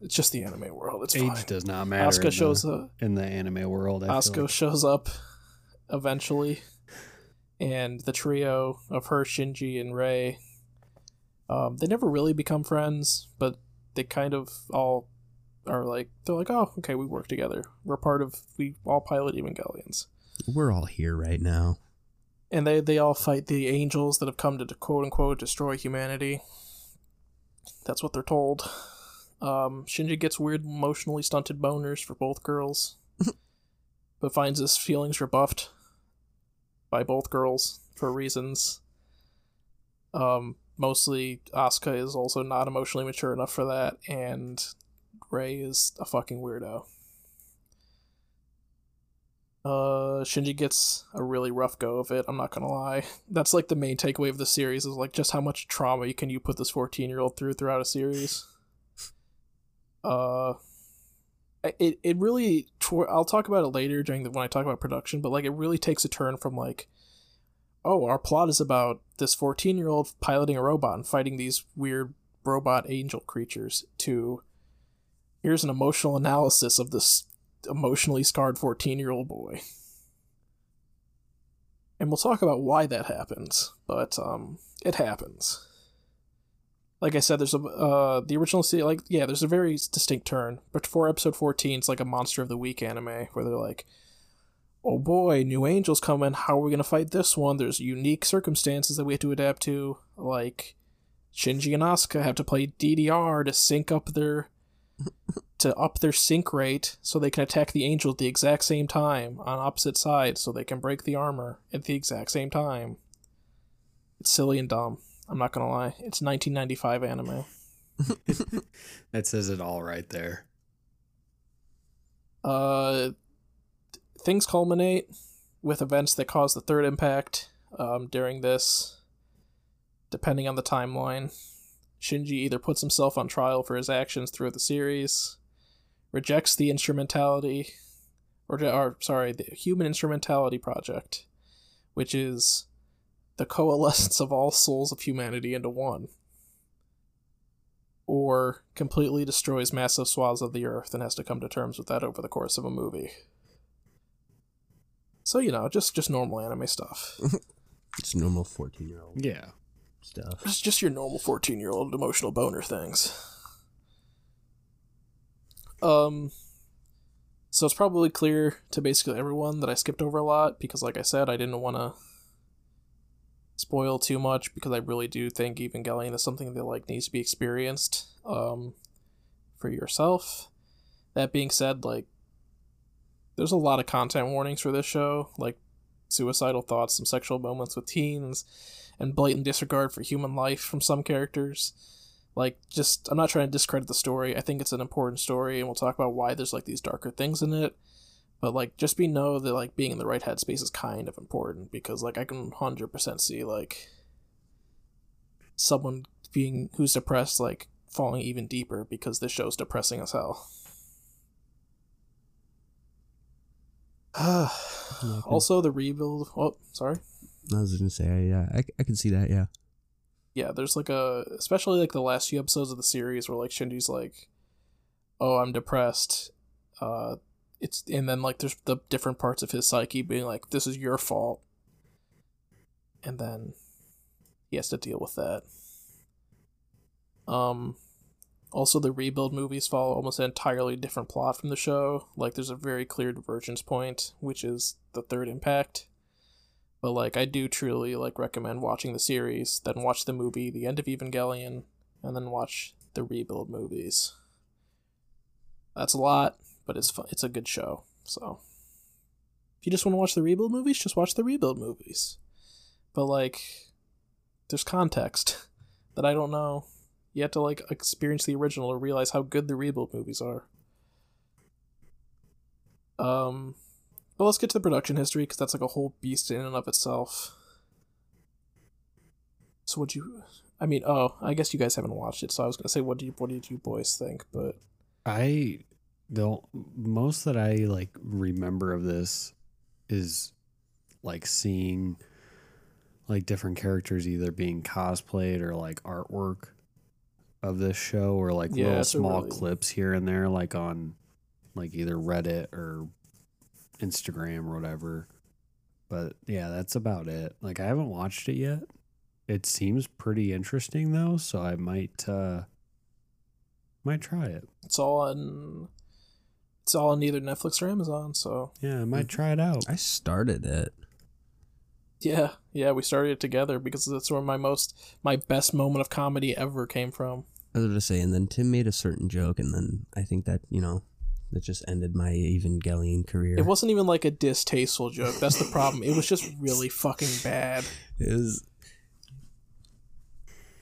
It's just the anime world. It's Age fine. does not matter. Asuka shows the, up. in the anime world. I Asuka like. shows up eventually, and the trio of her, Shinji, and Rei. Um, they never really become friends, but they kind of all are like they're like, oh, okay, we work together. We're part of we all pilot Evangelions, We're all here right now. And they they all fight the angels that have come to quote unquote destroy humanity. That's what they're told. Um, Shinji gets weird, emotionally stunted boners for both girls, (laughs) but finds his feelings rebuffed by both girls for reasons. Um, mostly Asuka is also not emotionally mature enough for that, and Rei is a fucking weirdo. Uh, Shinji gets a really rough go of it. I'm not gonna lie. (laughs) That's like the main takeaway of the series is like just how much trauma can you put this 14 year old through throughout a series. (laughs) Uh, it it really. tw- I'll talk about it later during the when I talk about production, but like it really takes a turn from like, oh, our plot is about this 14 year old piloting a robot and fighting these weird robot angel creatures, to here's an emotional analysis of this emotionally scarred 14 year old boy. And we'll talk about why that happens, but um, it happens. Like I said, there's a uh, the original se- like yeah, there's a very distinct turn. But before episode 14, it's like a monster of the week anime where they're like, oh boy, new angels coming. How are we gonna fight this one? There's unique circumstances that we have to adapt to. Like Shinji and Asuka have to play DDR to sync up their to up their sync rate so they can attack the angel at the exact same time on opposite sides so they can break the armor at the exact same time. It's silly and dumb. I'm not gonna lie. It's 1995 anime. (laughs) That says it all right there. Uh, things culminate with events that cause the third impact um, during this, depending on the timeline. Shinji either puts himself on trial for his actions throughout the series, rejects the instrumentality, or, or sorry, the human instrumentality project, which is the coalescence of all souls of humanity into one, or completely destroys massive swaths of the earth and has to come to terms with that over the course of a movie. So you know, just just normal anime stuff. (laughs) It's normal 14 year old Yeah. Stuff. It's just your normal 14 year old emotional boner things. Um, so it's probably clear to basically everyone that I skipped over a lot because, like I said, I didn't want to spoil too much because I really do think Evangelion is something that like needs to be experienced um, for yourself. That being said, like there's a lot of content warnings for this show, like suicidal thoughts, some sexual moments with teens, and blatant disregard for human life from some characters. Like, just, I'm not trying to discredit the story. I think it's an important story, and we'll talk about why there's, like, these darker things in it. But, like, just be know that, like, being in the right headspace is kind of important, because, like, I can 100% see, like, someone being, who's depressed, like, falling even deeper because this show's depressing as hell. (sighs) also, the rebuild. Oh, sorry. I was gonna say, yeah, I, I can see that, yeah. yeah, there's like a especially like the last few episodes of the series where like Shinji's like, "Oh, I'm depressed." Uh, it's and then like there's the different parts of his psyche being like, "This is your fault," and then he has to deal with that. Um, also the rebuild movies follow almost an entirely different plot from the show. Like there's a very clear divergence point, which is the third impact but like I do truly like recommend watching the series, then watch the movie The End of Evangelion, and then watch the rebuild movies. That's a lot, but it's fun. It's a good show. So if you just want to watch the rebuild movies, just watch the rebuild movies. But like there's context (laughs) that I don't know. You have to like experience the original to realize how good the rebuild movies are. Um but let's get to the production history because that's like a whole beast in and of itself. So what you? I mean, oh, I guess you guys haven't watched it, so I was gonna say, what do you, what did you boys think? But I the most that I like remember of this is like seeing like different characters either being cosplayed or like artwork of this show or like Yeah, little small really- clips here and there like on like either Reddit or Instagram or whatever. But yeah, that's about it. Like I haven't watched it yet. It seems pretty interesting though, so I might uh might try it. it's all on. It's all on either Netflix or Amazon. So Yeah, I might try it out. I started it. yeah, yeah, we started it together because that's where my most, my best moment of comedy ever came from. I was gonna say, and then Tim made a certain joke, and then I think that you know that just ended my Evangelion career. It wasn't even like a distasteful joke. That's the problem. It was just really fucking bad. (laughs) It was.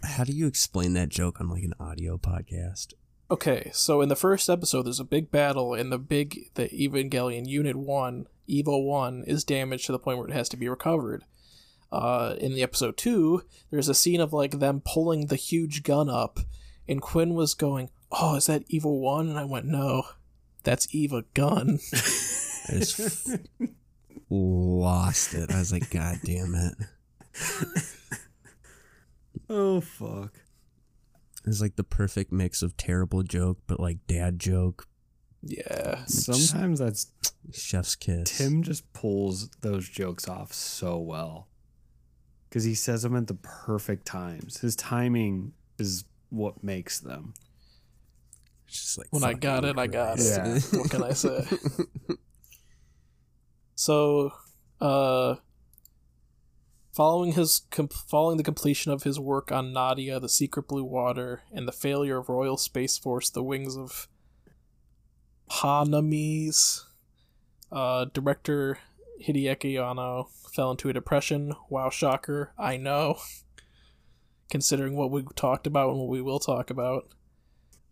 How do you explain that joke on like an audio podcast? Okay, so in the first episode, there's a big battle, and the big the Evangelion Unit One, Eva One, is damaged to the point where it has to be recovered. Uh, in the episode two, there's a scene of like them pulling the huge gun up, and Quinn was going, "Oh, is that Eva One?" And I went, "No, that's Eva Gun." (laughs) I just f- lost it. I was like, God damn it! oh fuck. It's like the perfect mix of terrible joke, but like dad joke, Yeah. Sometimes that's chef's kiss. Tim just pulls those jokes off so well. Cuz he says them at the perfect times. His timing is what makes them. It's just like When I got you, it, I got Chris. it. (laughs) What can I say? (laughs) So, uh, following his com- following the completion of his work on Nadia, the Secret Blue Water, and the failure of Royal Space Force, the Wings of Honneamise, uh, director Hideaki Anno fell into a depression. Wow, shocker! I know. Considering what we talked about and what we will talk about.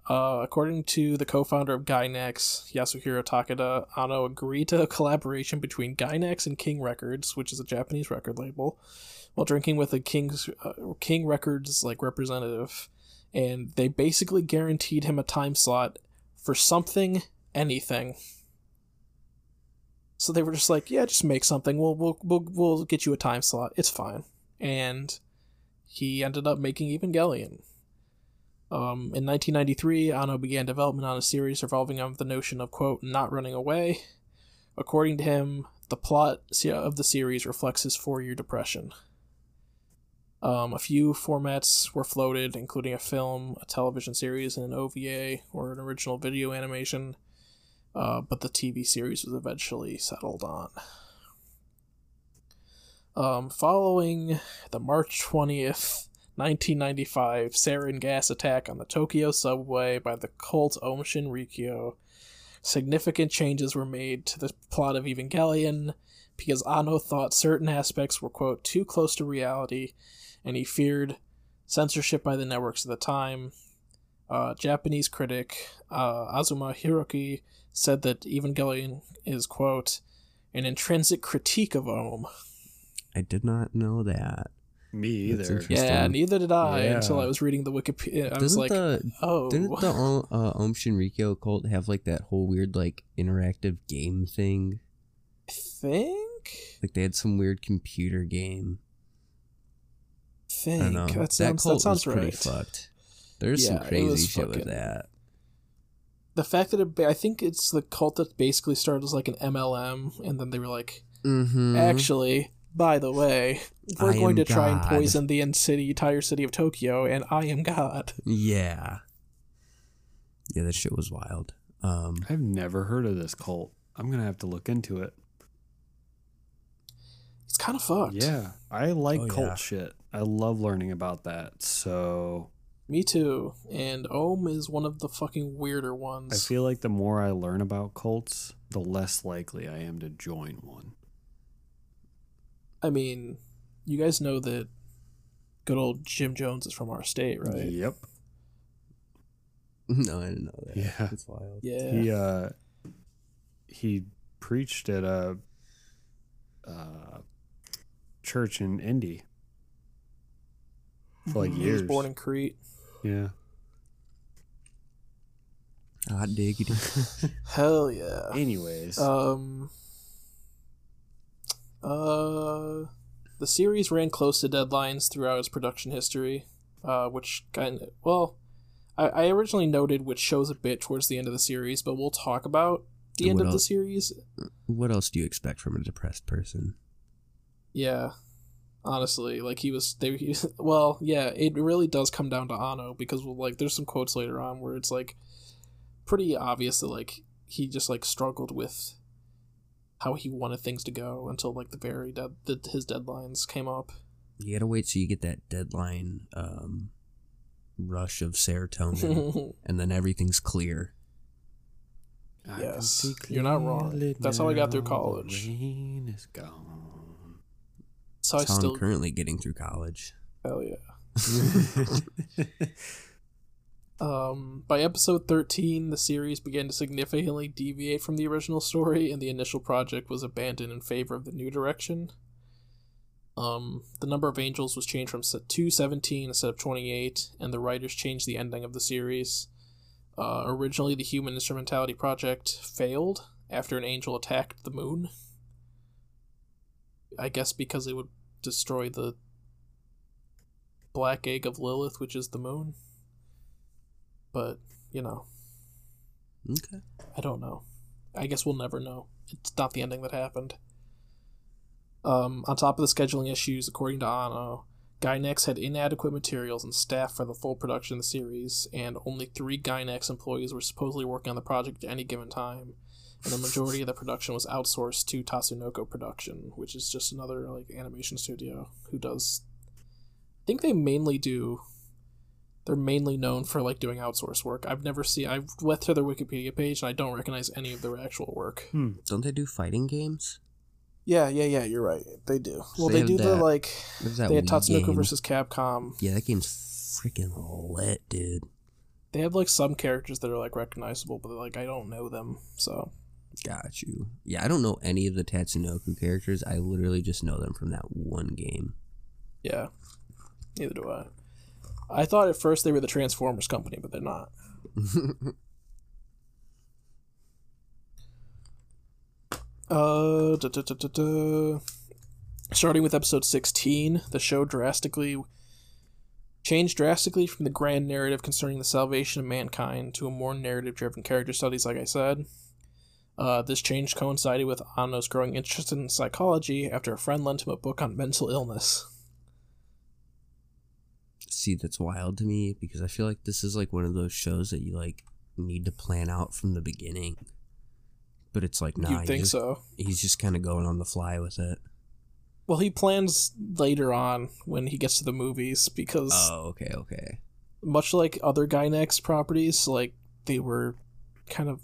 Uh, according to the co-founder of Gainax, Yasuhiro Takeda, Anno agreed to a collaboration between Gainax and King Records, which is a Japanese record label, while drinking with a King's uh, King Records like representative, and they basically guaranteed him a time slot for something, anything. So they were just like, "Yeah, just make something. We'll we'll we'll, we'll get you a time slot. It's fine." And he ended up making Evangelion. Um, in 1993, Anno began development on a series revolving around the notion of, quote, not running away. According to him, the plot of the series reflects his four year depression. Um, a few formats were floated, including a film, a television series, and an OVA, or an original video animation, uh, but the TV series was eventually settled on. Um, following the March 20th 1995 sarin gas attack on the Tokyo subway by the cult Aum Shinrikyo. Significant changes were made to the plot of Evangelion because Anno thought certain aspects were, quote, too close to reality, and he feared censorship by the networks at the time. Uh, Japanese critic uh, Azuma Hiroki said that Evangelion is, quote, an intrinsic critique of Aum. I did not know that. Me either. Yeah, neither did I Yeah. until I was reading the Wikipedia. I Doesn't like, the oh. didn't the Aum- (laughs) uh, Aum Shinrikyo cult have like that whole weird like interactive game thing? I think? Like they had some weird computer game. think. I don't know. That sounds, that cult sounds was pretty fucked. There's Yeah, some crazy shit fucking- with that. The fact that it, I think it's the cult that basically started as like an MLM, and then they were like, Mm-hmm. actually, by the way, we're I going am to try and poison the city, entire city of Tokyo, and I am God. Yeah. Yeah, that shit was wild. Um, I've never heard of this cult. I'm gonna have to look into it. It's kind of fucked. Yeah, I like Oh, cult yeah. shit. I love learning about that. So Me too. And Aum is one of the fucking weirder ones. I feel like the more I learn about cults, the less likely I am to join one. I mean, you guys know that good old Jim Jones is from our state, right? Yep. no, I didn't know that. Yeah. It's wild. Yeah. He uh he preached at a uh church in Indy for like He years. was born in Crete. yeah. Hot diggity. (laughs) Hell yeah. Anyways, Um. Uh, the series ran close to deadlines throughout its production history, uh, which kind of well, I, I originally noted which shows a bit towards the end of the series, but we'll talk about the end What of the else? series. what else do you expect from a depressed person? Yeah, honestly, like he was they. He, (laughs) well, yeah, it really does come down to Anno because like there's some quotes later on where it's like pretty obvious that like he just like struggled with how he wanted things to go until like the very dead the, his deadlines came up. You gotta wait till you get that deadline um, rush of serotonin, (laughs) and then everything's clear. I yes, you're not wrong. That's how I got through now, the college. rain is gone. so I That's how still I'm currently getting through college. hell yeah. (laughs) (laughs) Um, by episode 13, the series began to significantly deviate from the original story, and the initial project was abandoned in favor of the new direction. Um, the number of angels was changed from to 17 instead of 28, and the writers changed the ending of the series. Uh, originally, the Human Instrumentality Project failed after an angel attacked the moon. I guess because it would destroy the black egg of Lilith, which is the moon. But, you know, Okay. I don't know. I guess we'll never know. It's not the ending that happened. Um, on top of the scheduling issues, according to Anno, Gainax had inadequate materials and staff for the full production of the series, and only three Gainax employees were supposedly working on the project at any given time. And the majority of the production was outsourced to Tatsunoko Production, which is just another like animation studio who does. I think they mainly do they're mainly known for like doing outsource work. I've never seen. I've went to their Wikipedia page and I don't recognize any of their actual work. Hmm. Don't they do fighting games? Yeah, yeah, yeah. You're right. They do. Well, they they, have do the like. There's that They had Tatsunoko game. versus Capcom. Yeah, that game's freaking lit, dude. They have like some characters that are like recognizable, but like I don't know them. So Got you. Yeah, I don't know any of the Tatsunoko characters. I literally just know them from that one game. yeah, neither do I. I thought at first they were the Transformers company, but they're not. (laughs) Uh, da, da, da, starting with episode 16, the show drastically changed drastically from the grand narrative concerning the salvation of mankind to a more narrative driven character studies, like I said. Uh, this change coincided with Anno's growing interest in psychology after a friend lent him a book on mental illness. See, that's wild to me because I feel like this is like one of those shows that you like need to plan out from the beginning. But it's like, nah, You'd think just- so. he's just kind of going on the fly with it. Well, he plans later on when he gets to the movies because Oh, okay, okay. much like other Gainax properties, like they were kind of.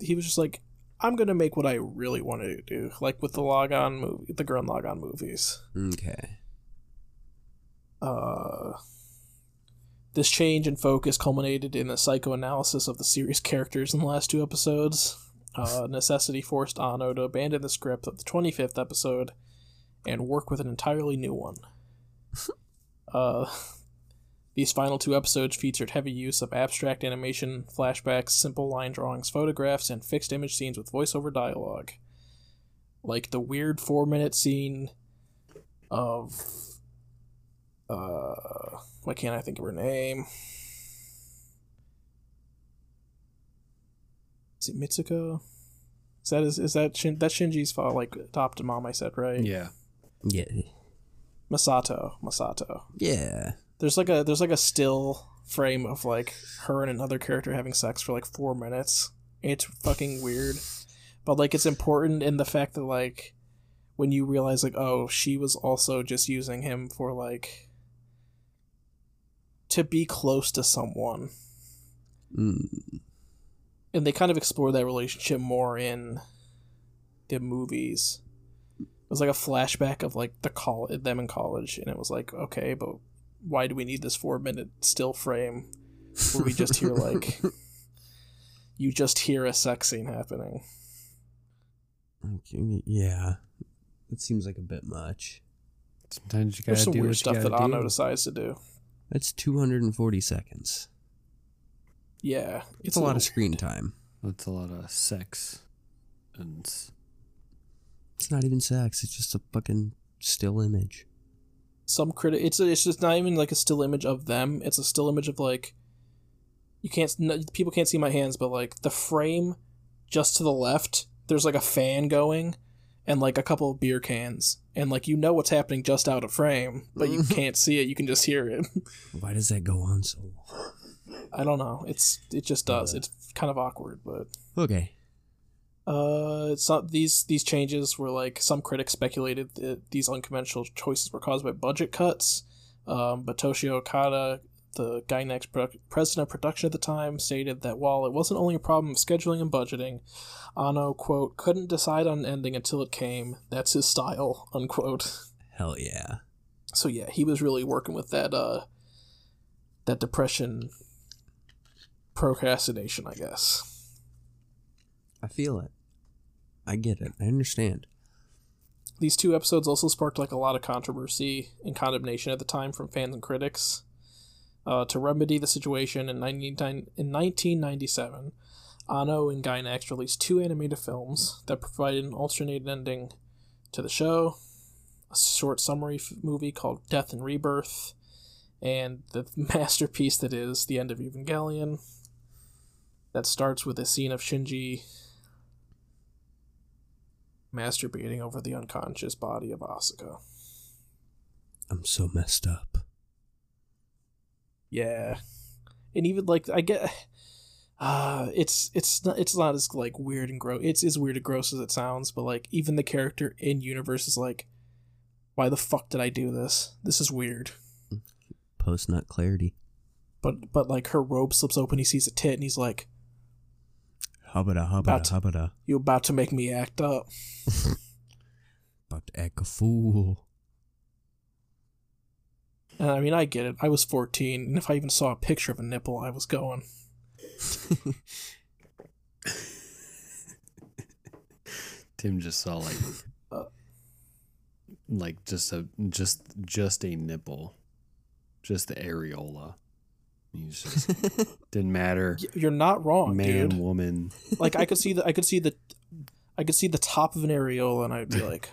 He was just like, I'm gonna make what I really wanted to do, like with the Lagann movie, the Gurren Lagann movies. Okay. Uh, this change in focus culminated in a psychoanalysis of the series characters in the last two episodes. Uh, (laughs) necessity forced Anno to abandon the script of the 25th episode and work with an entirely new one. (laughs) uh, these final two episodes featured heavy use of abstract animation, flashbacks, simple line drawings, photographs, and fixed image scenes with voiceover dialogue. Like the weird four minute scene of uh why can't I think of her name? Is it Mitsuko? Is that is, is that Shin, that Shinji's fa- like adopted mom? I said right. Yeah. Yeah. Masato. Masato. Yeah. There's like a there's like a still frame of like her and another character having sex for like four minutes. It's fucking weird, but like it's important in the fact that like when you realize like oh she was also just using him for like to be close to someone Mm. and they kind of explore that relationship more in the movies. It was like a flashback of like the call them in college, and it was like, okay, but why do we need this four minute still frame where we just hear like (laughs) you just hear a sex scene happening? Yeah. It seems like a bit much. Sometimes you gotta There's some do weird what stuff that gotta Anno do. decides to do. That's 240 seconds. Yeah, It's a lot of screen time. That's a lot of sex. And It's not even sex. It's just a fucking still image. some critic it's it's just not even like a still image of them it's a still image of like you can't n- people can't see my hands but like the frame just to the left there's like a fan going and like a couple of beer cans and like you know what's happening just out of frame but you can't see it you can just hear it (laughs) Why does that go on so long? i don't know it's it just does Yeah. it's kind of awkward but Okay. Uh, it's not these these changes were like some critics speculated that these unconventional choices were caused by budget cuts. Um, but Toshio Okada, the Gainax pro- president of production at the time, stated that while it wasn't only a problem of scheduling and budgeting, Anno quote couldn't decide on an ending until it came. That's his style unquote. Hell yeah. So yeah, he was really working with that uh that depression procrastination, I guess. I feel it. I get it. I understand. These two episodes also sparked like a lot of controversy and condemnation at the time from fans and critics. Uh, to remedy the situation, in, 99 in 1997, Anno and Gainax released two animated films that provided an alternate ending to the show. a short summary f- movie called Death and Rebirth, and the (laughs) masterpiece that is the end of Evangelion. That starts with a scene of Shinji masturbating over the unconscious body of Asuka. I'm so messed up. Yeah, and even like I get, (sighs) uh, it's it's not it's not as like weird and gross. It's as weird and gross as it sounds, but like even the character in universe is like, why the fuck did I do this? This is weird. Post nut clarity. But but like her robe slips open, he sees a tit, and he's like, Hubba About hubba to- hubba. "You about to make me act up?" (laughs) About to act a fool. And I mean, I get it. I was fourteen, and if I even saw a picture of a nipple, I was going. Tim just saw like Uh. like just a just just a nipple. Just the areola. He's just (laughs) didn't matter. You're not wrong, Man, dude. woman. Like I could (laughs) see the I could see the I could see the top of an areola, and I'd be like,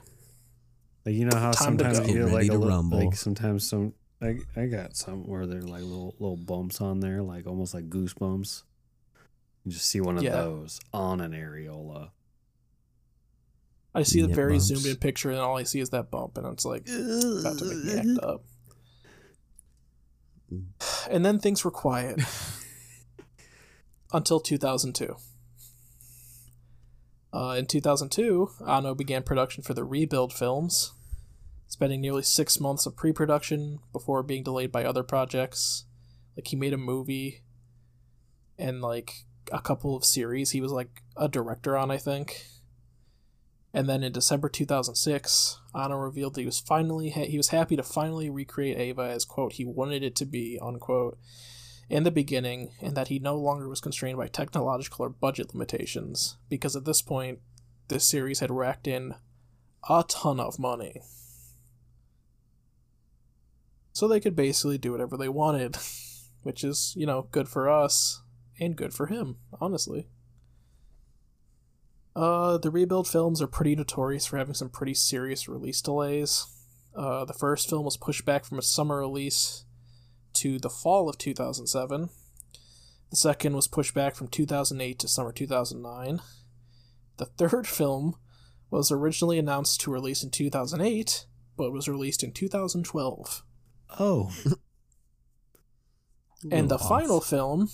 Like you know how Time sometimes go. you Get get like a little, rumble. like sometimes some I I got some where they're like little little bumps on there, like almost like goosebumps. You just see one of Yeah. those on an areola. I see the very bumps. zoomed in picture, and all I see is that bump, and it's like about to make me act up. (sighs) And then things were quiet (laughs) until 2002. Uh, in 2002, Anno began production for the Rebuild films, spending nearly six months of pre production before being delayed by other projects. Like, he made a movie and, like, a couple of series he was, like, a director on, I think. And then in December 2006, Anno revealed that he was finally ha- he was happy to finally recreate Ava as quote he wanted it to be unquote in the beginning, and that he no longer was constrained by technological or budget limitations because at this point, this series had racked in a ton of money. So they could basically do whatever they wanted, (laughs) which is you know good for us and good for him, honestly. Uh, the rebuild films are pretty notorious for having some pretty serious release delays. Uh, the first film was pushed back from a summer release to the fall of 2007. The second was pushed back from 2008 to summer 2009. The third (laughs) film was originally announced to release in 2008, but was released in 2012. Oh, (laughs) And the off. final film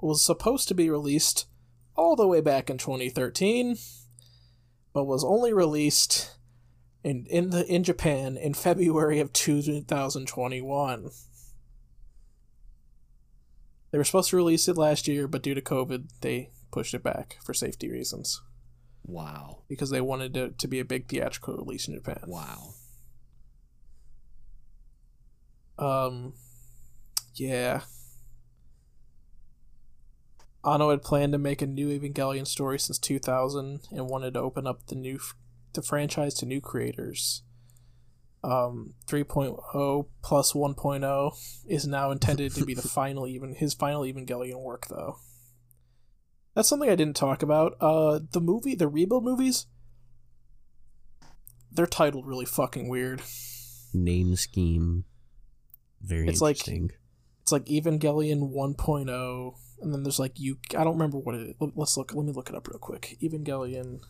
was supposed to be released all the way back in 2013, but was only released in in the in Japan in February of 2021. They were supposed to release it last year, but due to COVID, they pushed it back for safety reasons wow, because they wanted it to be a big theatrical release in Japan. wow. Um, yeah. Anno had planned to make a new Evangelion story since 2000 and wanted to open up the new the franchise to new creators. Um, 3.0 plus 1.0 is now intended to be the (laughs) final even his final Evangelion work though. That's something I didn't talk about. Uh, the movie, the rebuild movies, they're titled really fucking weird. Name scheme. Very It's like- it's like Evangelion 1.0 and then there's like you I don't remember what it is. Let's look let me look it up real quick. Evangelion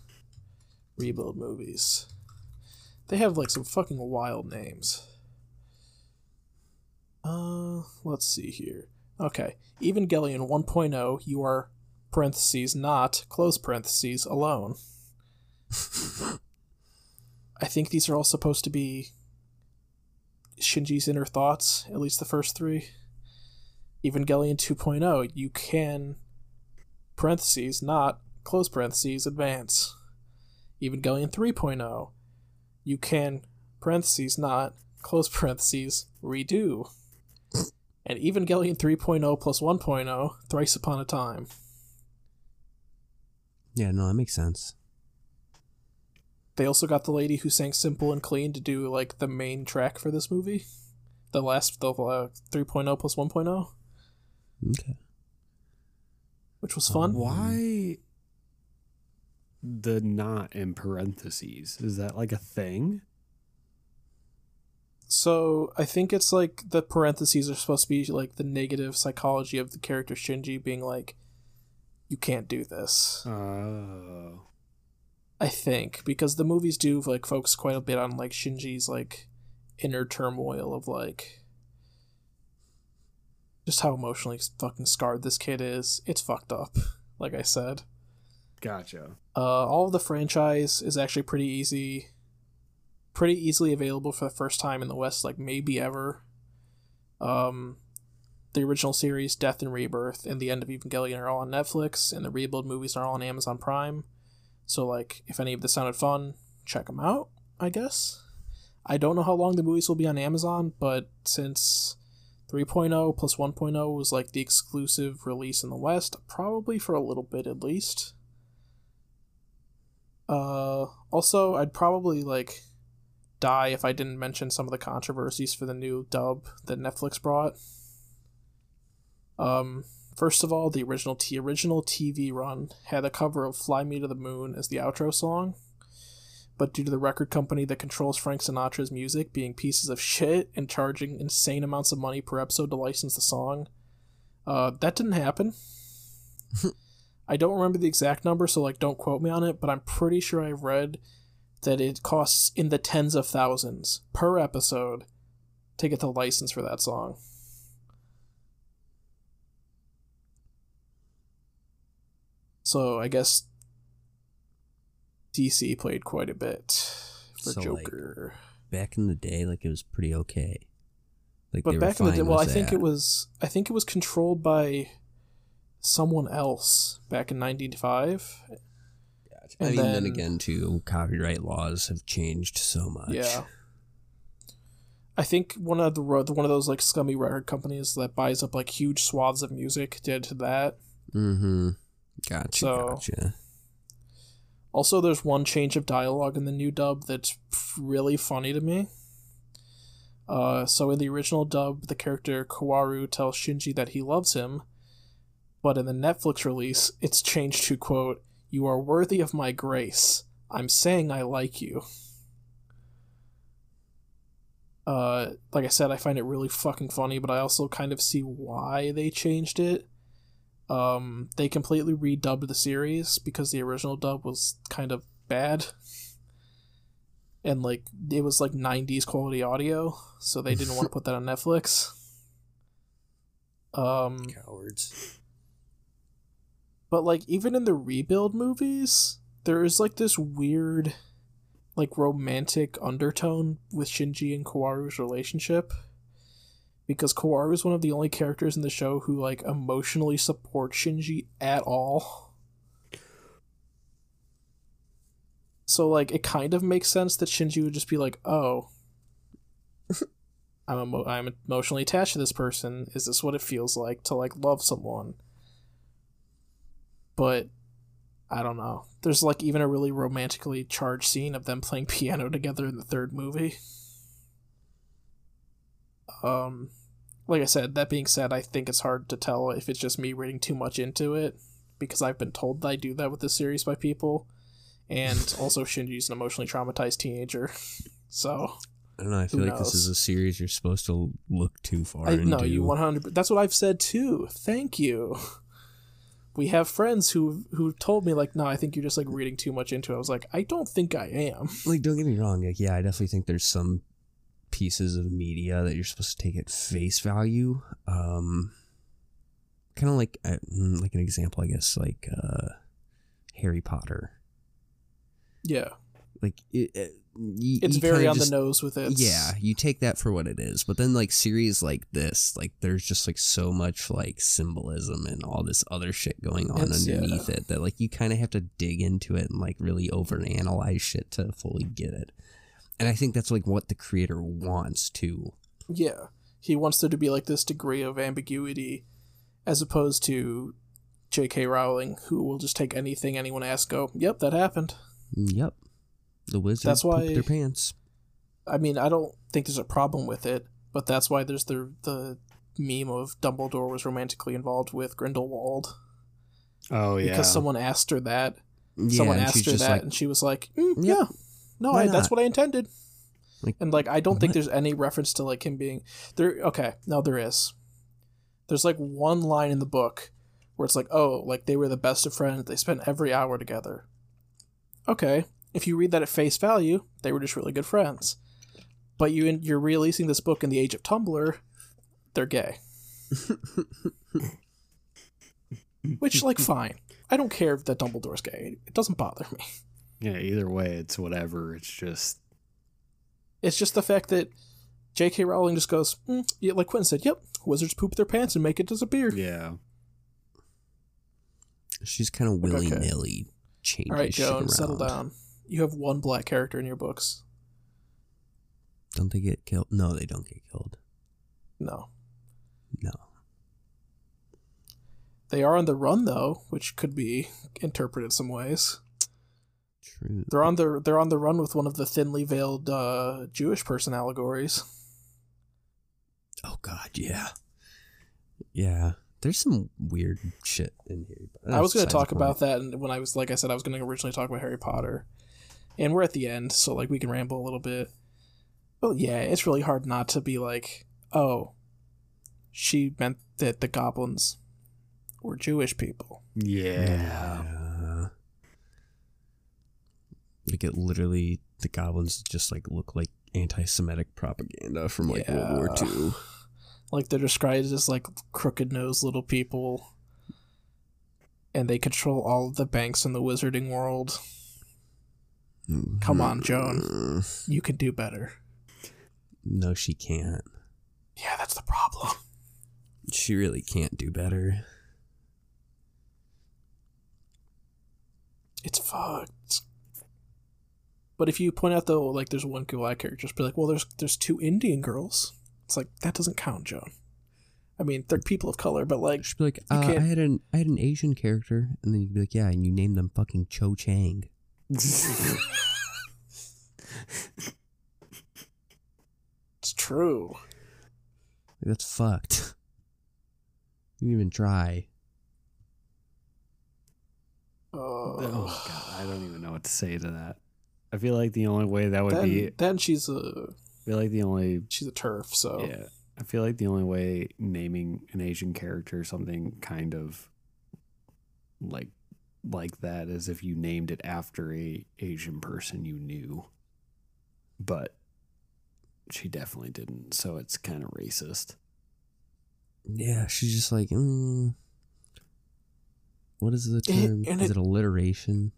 rebuild movies. They have like some fucking wild names. Uh let's see here. Okay. Evangelion 1.0 you are parentheses not close parentheses alone. (laughs) I think these are all supposed to be Shinji's inner thoughts, at least the first three. Evangelion 2.0, you can, parentheses, not, close parentheses, advance. Evangelion 3.0, you can, parentheses, not, close parentheses, redo. And Evangelion 3.0 plus 1.0, thrice upon a time. Yeah, no, that makes sense. They also got the lady who sang Simple and Clean to do, like, the main track for this movie. The last, the uh, 3.0 plus 1.0, Okay. which was fun. Why the not in parentheses? Is that like a thing? So I think it's like the parentheses are supposed to be like the negative psychology of the character Shinji being like, you can't do this. Oh. I think because the movies do like focus quite a bit on like Shinji's like inner turmoil of like just how emotionally fucking scarred this kid is. It's fucked up, like I said. Gotcha. Uh, all of the franchise is actually pretty easy, pretty easily available for the first time in the West, like maybe ever. Um, the original series, Death and Rebirth, and the end of Evangelion are all on Netflix, and the rebuild movies are all on Amazon Prime. So, like, if any of this sounded fun, check them out, I guess. I don't know how long the movies will be on Amazon, but since 3.0 plus 1.0 was like the exclusive release in the West, probably for a little bit at least. Uh, also, I'd probably like die if I didn't mention some of the controversies for the new dub that Netflix brought. Um, first of all, the original T original TV run had a cover of "Fly Me to the Moon" as the outro song, but due to the record company that controls Frank Sinatra's music being pieces of shit and charging insane amounts of money per episode to license the song, uh, that didn't happen. (laughs) I don't remember the exact number, so like don't quote me on it, but I'm pretty sure I've read that it costs in the tens of thousands per episode to get the license for that song. So I guess DC played quite a bit for So, like, Joker. Back in the day, like it was pretty okay. Like, but back in the day, well, I think that. it was I think it was controlled by someone else back in '95. I and mean, then, then- again, too, copyright laws have changed so much. Yeah. I think one of the one of those like scummy record companies that buys up like huge swaths of music did to that. Mm-hmm. Gotcha. So- gotcha. Also, there's one change of dialogue in the new dub that's really funny to me. Uh, so in the original dub, the character Kaworu tells Shinji that he loves him, but in the Netflix release, it's changed to quote, "You are worthy of my grace. I'm saying I like you." Uh, like I said, I find it really fucking funny, but I also kind of see why they changed it. Um, they completely redubbed the series because the original dub was kind of bad. And like it was like 90s quality audio, so they didn't want to (laughs) put that on Netflix. Um, Cowards. but like even in the rebuild movies, there is like this weird like romantic undertone with Shinji and Kaworu's relationship. Because Kaworu is one of the only characters in the show who like emotionally supports Shinji at all. So like it kind of makes sense that Shinji would just be like, "Oh, I'm emo- I'm emotionally attached to this person. Is this what it feels like to like love someone?" But I don't know. There's like even a really romantically charged scene of them playing piano together in the third movie. Um like I said, that being said, I think it's hard to tell if it's just me reading too much into it because I've been told that I do that with this series by people. And (laughs) also Shinji's an emotionally traumatized teenager. (laughs) So I don't know. I feel like this is a series you're supposed to look too far I into. know you 100 That's what I've said too. Thank you. We have friends who who told me like, "No, I think you're just like reading too much into it." I was like, "I don't think I am." like don't get me wrong like yeah i definitely think there's some pieces of media that you're supposed to take at face value um kind of like uh, mm, like an example i guess like uh harry potter Yeah. like it, it you, It's you very on just- the nose with it. yeah you take that for what it is but then like series like this like there's just like so much like symbolism and all this other shit going on It's- yeah. underneath it that like you kind of have to dig into it and like really overanalyze shit to fully get it and i think that's like what the creator wants to Yeah. He wants there to be like this degree of ambiguity as opposed to J.K. Rowling, who will just take anything anyone asks, go, yep, that happened. yep the wizard. That's why- their pants I mean, I don't think there's a problem with it, but that's why there's the the meme of Dumbledore was romantically involved with Grindelwald Oh yeah. because someone asked her that. yeah someone asked her that, like and she was like, mm, Yep. "Yeah, no, I, that's what I intended." and like I don't think there's any reference to like him being there. Okay, no, there is. There's like one line in the book where it's like, oh, like they were the best of friends. They spent every hour together. Okay, if you read that at face value, they were just really good friends. But you you're releasing this book in the age of Tumblr, they're gay. (laughs) Which like fine. I don't care that Dumbledore's gay. It doesn't bother me. Yeah, either way, it's whatever. It's just It's just the fact that J.K. Rowling just goes, mm, yeah, like Quentin said, yep, wizards poop their pants and make it disappear. yeah. She's kind of Like, okay. willy nilly changing All right, shit Joan, settle down. You have one black character in your books. Don't they get killed? No, they don't get killed. No. No. They are on the run though, which could be interpreted some ways. True. They're on the they're on the run with one of the thinly veiled uh, Jewish person allegories. Oh God, yeah, yeah. There's some weird shit in here. I was going to talk besides about that, and when I was like I said, I was going to originally talk about Harry Potter, and we're at the end, so like we can ramble a little bit. Well, yeah, it's really hard not to be like, oh, she meant that the goblins were Jewish people. Yeah. Yeah. Like it literally, the goblins just like look like anti-Semitic propaganda from like World War Yeah. II. (sighs) Like they're described as like crooked nosed little people, and they control all of the banks in the wizarding world. Come on, Joan. Mm, You can do better. No, she can't. Yeah, that's the problem. She really can't do better. It's fucked. But if you point out though, like there's one black character, just be like, well, there's there's two Indian girls. It's like that doesn't count, Joan. I mean, they're people of color, but like, She'd be like, uh, I had an I had an Asian character, and then you'd be like, yeah, and you named them fucking Cho Chang. (laughs) it's true. That's fucked. You didn't even try. Oh, oh god, I don't even know what to say to that. I feel like the only way that would then, be. Then she's a feel like the only. she's a turf. So Yeah, I feel like the only way naming an Asian character something kind of like like that is if you named it after a Asian person you knew. But she definitely didn't, so it's kind of racist. Yeah, she's just like, mm, what is the It- term? and is it- it alliteration?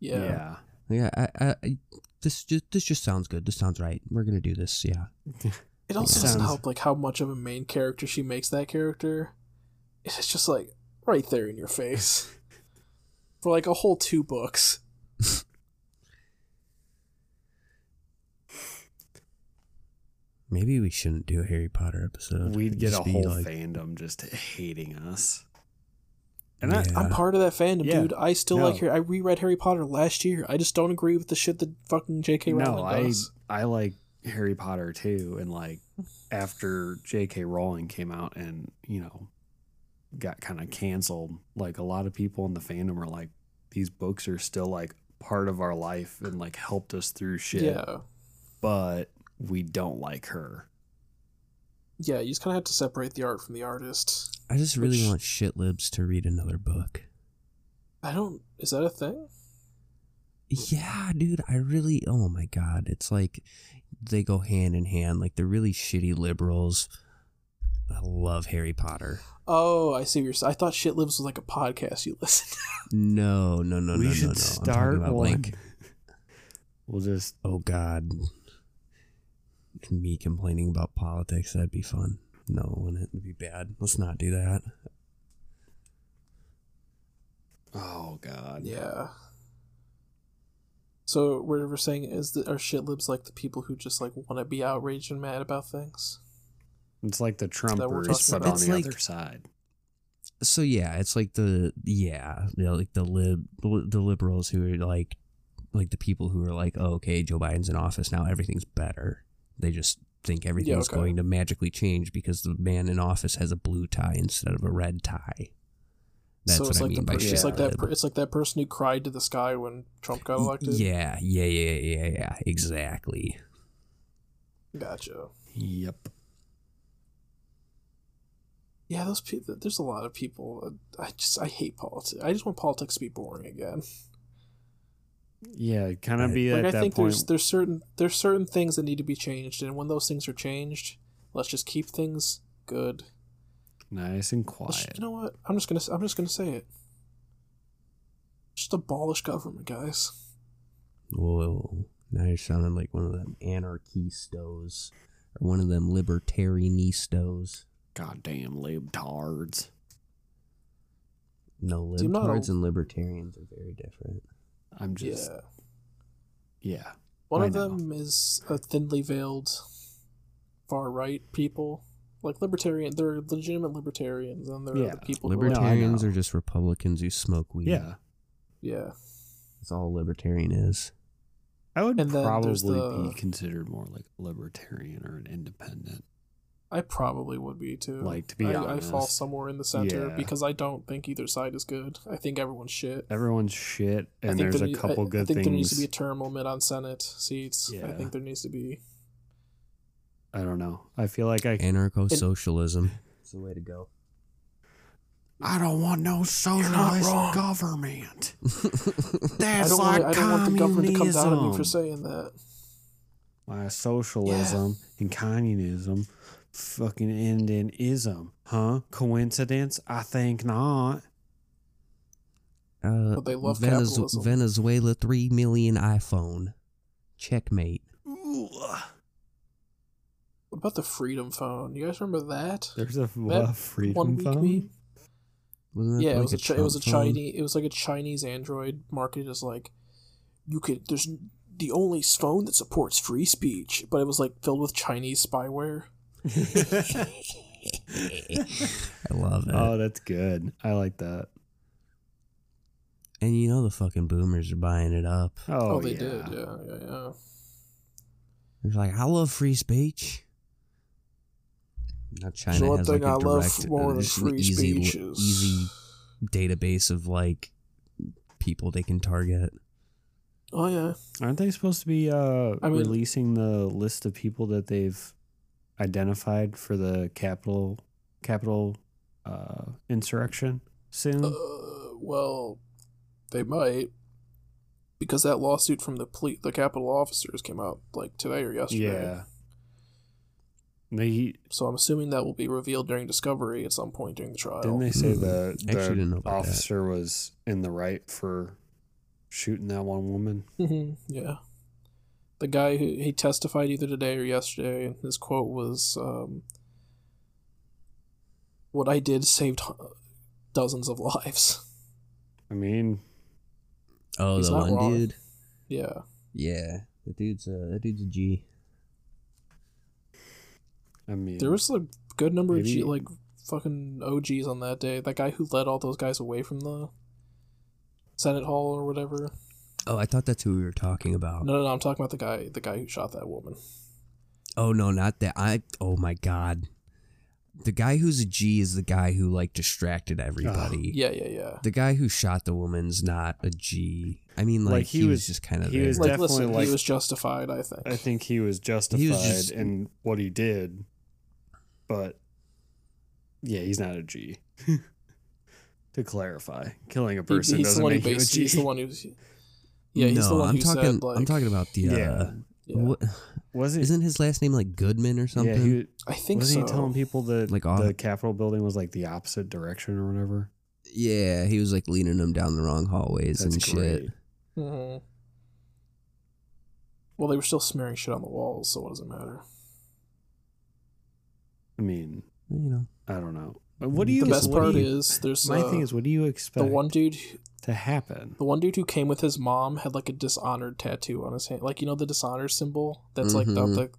yeah. Yeah, I, I, I, this just this just sounds good. This sounds right. We're gonna do this. Yeah. (laughs) It also doesn't Sounds- help like how much of a main character she makes that character. It's just like right there in your face. (laughs) For like a whole two books. Maybe we shouldn't do a Harry Potter episode. We'd get a just be whole like- fandom just hating us. And I, Yeah. I'm part of that fandom, Yeah. dude. I still No. like Harry. I reread Harry Potter last year. I just don't agree with the shit that fucking J.K. Rowling no, I does. I like Harry Potter too, and like after J.K. Rowling came out and you know got kind of canceled, like a lot of people in the fandom are like, these books are still like part of our life and like helped us through shit, Yeah, but we don't like her. Yeah. You just kind of have to separate the art from the artist. I just really Which- want shit libs to read another book. I don't. Is that a thing? Yeah, dude, I really oh my god, it's like they go hand in hand. Like they're really shitty liberals. I love Harry Potter. Oh, I see. What you're. s- I thought Shit Lives was like a podcast you (laughs) listen. to. No, no, no, we no, should no, no. I'm start one. like we'll just oh god, me complaining about politics. That'd be fun. No, wouldn't it would be bad. Let's not do that. oh god, Yeah. So what we're saying is that our shit libs like the people who just like want to be outraged and mad about things. it's like the we're Trumpers, but on It's the like- other side. So yeah, it's like the yeah, you know, like the lib the liberals who are like like the people who are like, oh, okay, Joe Biden's in office now, everything's better. They just think everything's okay. going to magically change because the man in office has a blue tie instead of a red tie. That's so what it's I mean the by per- shit it's like that per- it's like that person who cried to the sky when Trump got elected. Yeah, yeah, yeah, yeah, yeah, exactly. Gotcha. Yep. Yeah, those people. There's a lot of people. uh, I just I hate politics. I just want politics to be boring again. Yeah, kind of Right. be Like at I that think point. there's there's certain there's certain things that need to be changed, and when those things are changed, let's just keep things good. Nice and Let's- quiet. you know what? I'm just gonna I'm just gonna say it. Just abolish government, guys. Whoa. Now you're sounding like one of them anarchistos. Or one of them libertarianistos. Goddamn libtards. No, See, I'm libtards and libertarians are very different. I'm just yeah. yeah. One I of know. them is a thinly veiled far right people. Like libertarian, they're legitimate libertarians, and they're Yeah. the people. who are- Libertarians are just Republicans who smoke weed. Yeah. yeah, That's all libertarian is. I would And probably the- be considered more like a libertarian or an independent. I probably would be too. Like, to be I, I fall somewhere in the center yeah. because I don't think either side is good. I think everyone's shit. Everyone's shit, I and think there's there a need- couple I, good I think things. there needs to be a term limit on Senate seats. Yeah. I think there needs to be. I don't know. I feel like I Anarcho socialism. It's the way to go. I don't want no socialist wrong. government. (laughs) I That's don't like want. I don't want the government to come down on me for saying that. Why socialism and communism fucking end in ism, huh? Coincidence? I think not. Uh, But they love Venez- capitalism. Venezuela 3 million iPhone. Checkmate. Ugh. What about the Freedom Phone? You guys remember that? There's a That what, freedom one phone. meme? Wasn't that Yeah, it was a, chi- it was a Trump phone? Chinese it was like a Chinese Android marketed as like you could there's the only phone that supports free speech, but it was like filled with Chinese spyware. (laughs) I love it. oh, that's good. I like that. and you know the fucking boomers are buying it up. Oh, Oh, they yeah. did, yeah, yeah, yeah. They're like, I love free speech. Now China one has thing like a I love direct, more uh, than free easy, speech is- easy database of like people they can target. Oh yeah. Aren't they supposed to be uh, I mean- releasing the list of people that they've identified for the capital capital uh, insurrection soon? Uh, well, they might because that lawsuit from the ple- the Capitol officers came out like today or yesterday. yeah. They So I'm assuming that will be revealed during discovery at some point during the trial. didn't they say Hmm. the, I actually didn't know the about that. officer was in the right for shooting that one woman? hmm Yeah. The guy who he testified either today or yesterday, and his quote was, um, "What I did saved dozens of (laughs) lives." I mean, Oh, He's the one wrong. dude. Yeah, Yeah, the dude's a that dude's a G. I mean, there was a good number of G, like fucking OGs on that day. That guy who led all those guys away from the Senate Hall or whatever. Oh, I thought that's who we were talking about. No, no, no. I'm talking about the guy, the guy who shot that woman. Oh no, not that. I. Oh my god. The guy who's a G is the guy who like distracted everybody. (sighs) Yeah, yeah, yeah. The guy who shot the woman's not a G. I mean, like, Like, he, he was, was- just kind of he there. was Like, definitely listen, like- he was justified. I think. I think he was justified just- in what he did, but yeah, he's not a G. (laughs) to clarify, killing a He- person he's the doesn't one who make you a based, G. He's the one who's. Yeah, he's no, the one I'm who talking. said like. I'm talking about the. Yeah. Uh, Yeah. what, Was it? isn't his last name like Goodman or something? yeah, he I think wasn't so. he telling people that Like, the off- Capitol building was like the opposite direction or whatever. Yeah, he was like leading them down the wrong hallways That's and shit. great. hmm Well, they were still smearing shit on the walls, so what does it matter? I mean, You know, I don't know. But What do you? the best part you- is there's my uh, thing is, what do you expect? the one dude, to happen? the one dude who came with his mom had like a dishonored tattoo on his hand, like you know the dishonor symbol that's like the, Mhm. the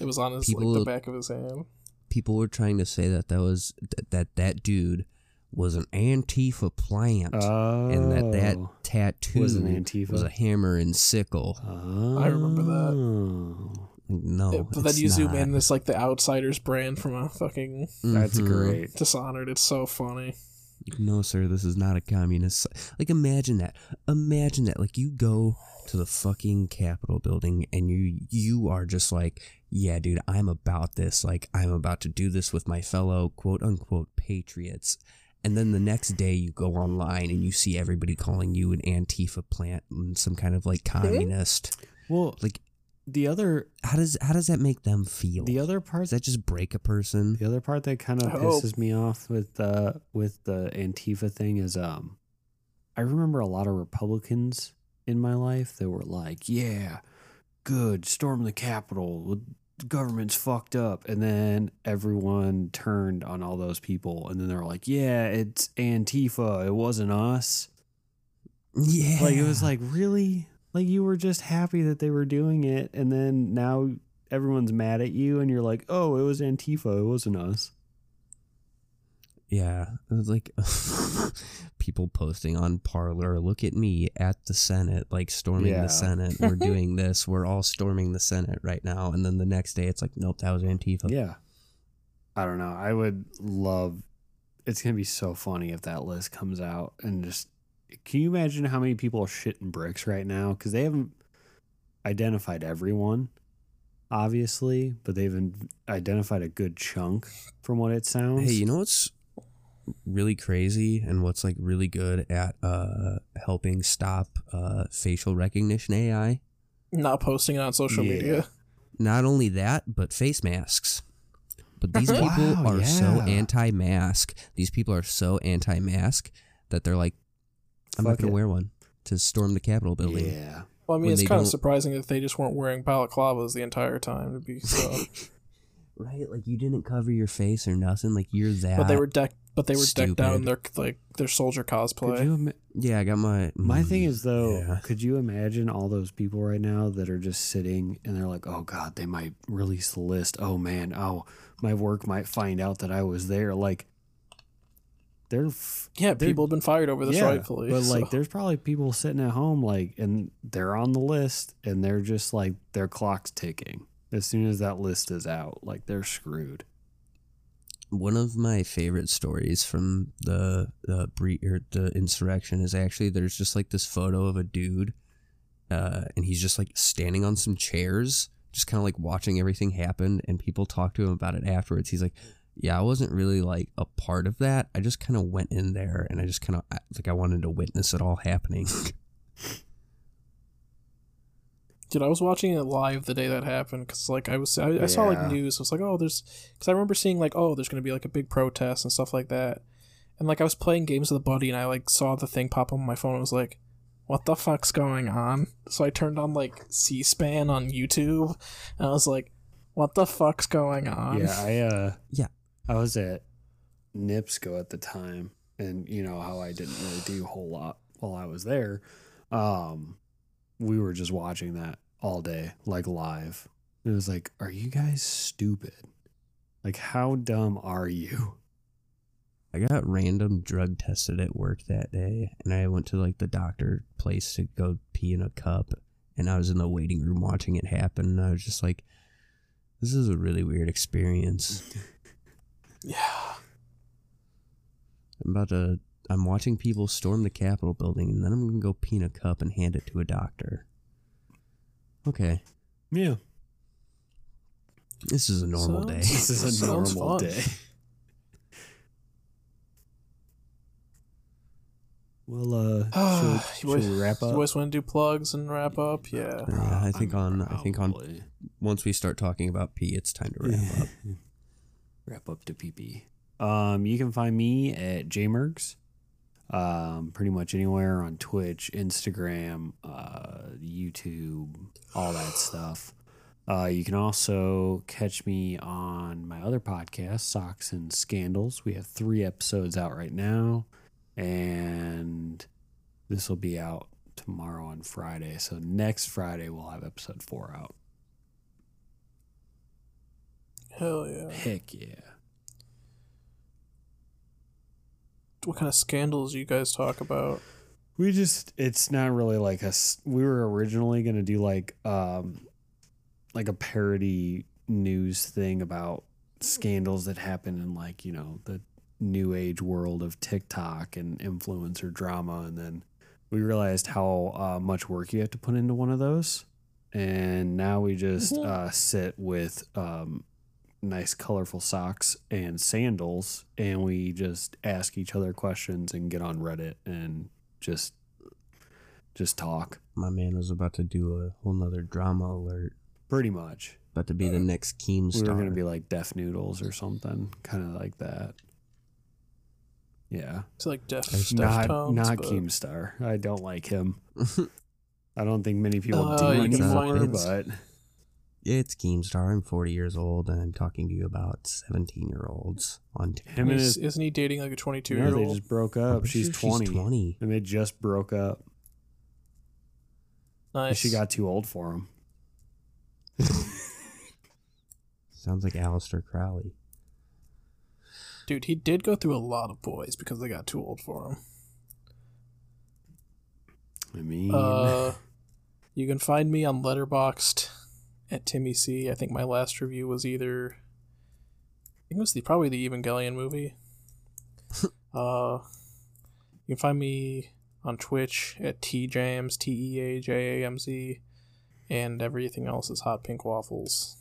it was on his like the back of his hand. people were trying to say that that was that that, that dude was an Antifa plant, Oh, and that that tattoo Was an Antifa? was a hammer and sickle. Oh. I remember that. No, Yeah, but then it's you zoom not. in, it's like the Outsiders brand from a fucking That's Mhm. great. Dishonored. It's so funny. No, sir, this is not a communist. Like, imagine that. Imagine that. Like, you go to the fucking Capitol building and you you are just like, yeah, dude, I'm about this. Like, I'm about to do this with my fellow quote unquote patriots. And then the next day, you go online and you see everybody calling you an Antifa plant and some kind of like communist. Well, Like, the other how does how does that make them feel? the other part does that just break a person? The other part that kind of I hope. pisses me off with the with the Antifa thing is um I remember a lot of Republicans in my life that were like, "Yeah, good, storm the Capitol. The government's fucked up." And then everyone turned on all those people and then they're like, "Yeah, it's Antifa. It wasn't us." Yeah, Like it was like, "Really? Like you were just happy that they were doing it and then now everyone's mad at you and you're like, "Oh, it was Antifa. It wasn't us." Yeah, it was like (laughs) people posting on Parler, look at me at the Senate, like storming Yeah. the Senate. We're doing (laughs) this. We're all storming the Senate right now. And then the next day, it's like, nope, that was Antifa. Yeah. I don't know. I would love it's gonna be so funny if that list comes out and just can you imagine how many people are shitting bricks right now? Because they haven't identified everyone, obviously, but they've in- identified a good chunk from what it sounds. Hey, you know what's really crazy and what's like really good at uh helping stop uh facial recognition AI? Not posting it on social Yeah. media. Not only that, but face masks. But these people Wow, are so anti-mask. These people are so anti-mask that they're like, I'm not Fuck gonna it. wear one to storm the Capitol building. Yeah. Well, I mean, When it's they kind of don't- surprising that they just weren't wearing balaclavas the entire time to be (laughs) so. Right? Like you didn't cover your face or nothing. Like you're that. but they were decked. But they were decked out in stupid. their like their soldier Could cosplay. you ima- Yeah, I got my. My mm, thing is though, yeah. could you imagine all those people right now that are just sitting and they're like, "Oh God, they might release the list. Oh man, oh my work might find out that I was there." Like, they're yeah, they're- people have been fired over this yeah, rightfully. but like, there's probably people sitting at home like, and they're on the list and they're just like their clock's ticking. As soon as that list is out, like they're screwed. One of my favorite stories from the the bre- or the insurrection is actually there's just like this photo of a dude, uh, and he's just like standing on some chairs, just kind of like watching everything happen, and people talk to him about it afterwards. He's like, "Yeah, I wasn't really like a part of that. I just kind of went in there, and I just kind of like I wanted to witness it all happening." (laughs) Dude, I was watching it live the day that happened because, like, I was I, I saw like news. I was like, oh, there's because I remember seeing like, oh, there's gonna be like a big protest and stuff like that. And like, I was playing games with a buddy, and I like saw the thing pop up on my phone. and was like, what the fuck's going on? So I turned on like C-SPAN on YouTube, and I was like, what the fuck's going on? Yeah, I uh Yeah. I was at NIPSCO at the time and you know how I didn't really do a whole lot while I was there. Um we were just watching that all day, like live. It was like, are you guys stupid? Like how dumb are you? I got random drug tested at work that day, and I went to like the doctor place to go pee in a cup, and I was in the waiting room watching it happen, and I was just like, "This is a really weird experience." (laughs) yeah. I'm about to. I'm watching people storm the Capitol building, and then I'm gonna go pee in a cup and hand it to a doctor. Okay, Yeah. this is a normal Sounds- day. This is a (laughs) normal fun. day. Well, uh, should, (sighs) should we wrap You up? always want to do plugs and wrap up? Yeah. Yeah, I think mean, on. I think on. Once we start talking about pee, it's time to wrap up. (laughs) wrap up to PP. Um, you can find me at jmergs. Um, pretty much anywhere on Twitch, Instagram, uh, YouTube, all that (sighs) stuff. Uh, you can also catch me on my other podcast, Socks and Scandals. We have three episodes out right now, and this will be out tomorrow on Friday. So next Friday we'll have episode four out. Hell yeah. Heck yeah. What kind of scandals you guys talk about? We just it's not really like us we were originally going to do like um like a parody news thing about scandals that happen in like, you know, the new age world of TikTok and influencer drama, and then we realized how uh, much work you have to put into one of those, and now we just Mhm. uh, sit with um, nice colorful socks and sandals, and we just ask each other questions and get on Reddit and just just talk. My man was about to do a whole nother drama alert. Pretty much. About to be the next We Keemstar. were gonna be like Def Noodles or something, kind of like that. Yeah, It's like Def, There's not Deftones, not but- Keemstar. I don't like him. (laughs) I don't think many people Uh, do anymore, find- but it's Keemstar. I'm 40 years old and I'm talking to you about 17 year olds on TikTok. him and Is, his isn't he dating like a 22 year old? they just broke up. She's sure 20, 20. and they just broke up. and She got too old for him. (laughs) Sounds like Aleister Crowley. Dude, he did go through a lot of boys because they got too old for him. I mean, Uh, you can find me on Letterboxd at Timmy C. I think my last review was either. I think it was the probably the Evangelion movie. (laughs) uh, you can find me on Twitch at tjams t e a j a m z, and everything else is Hot Pink Waffles.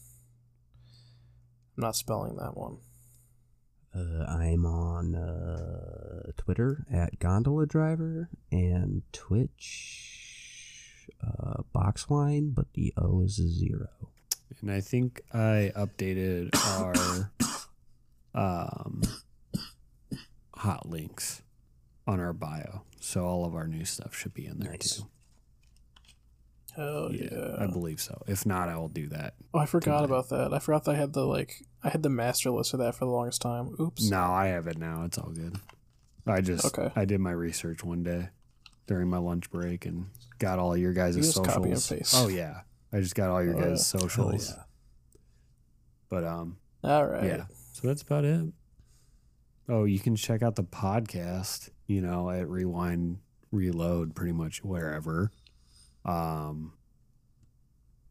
I'm not spelling that one. Uh, I'm on uh, Twitter at Gondola Driver and Twitch uh, Boxwine, but the O is a zero. and I think I updated our (coughs) um, hot links on our bio, so all of our new stuff should be in there Nice. too. Hell yeah! I believe so. If not, I will do that. oh, I forgot tonight. about that. I forgot that I had the like I had the master list for that for the longest time. Oops. No, I have it now. It's all good. I just Okay. I did my research one day during my lunch break and got all your guys' You socials. copy and paste. Oh yeah, I just got all your Oh, guys' yeah. socials. Hell yeah. But um, All right. yeah. So that's about it. Oh, you can check out the podcast. You know, at Rewind Reload, pretty much wherever. Um,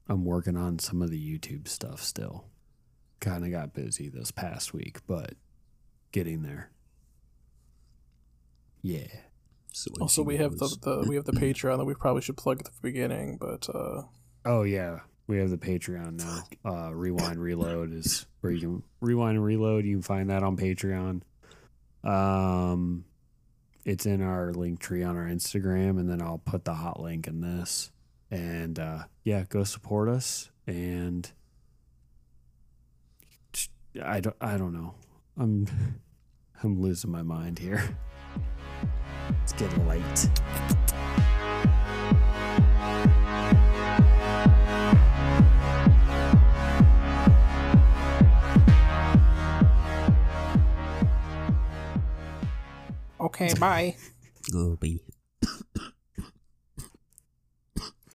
I'm working on some of the YouTube stuff still. Kind of got busy this past week, but getting there. Yeah. So Also, we have the, the we have the Patreon that we probably should plug at the beginning, but uh, Oh yeah, we have the Patreon now. Uh, Rewind Reload is where you can rewind and reload. You can find that on Patreon. Um, it's in our link tree on our Instagram, and then I'll put the hot link in this. And uh, yeah, go support us. And I don't, I don't know. I'm, (laughs) I'm losing my mind here. It's getting late. okay, bye. (laughs) Gooby.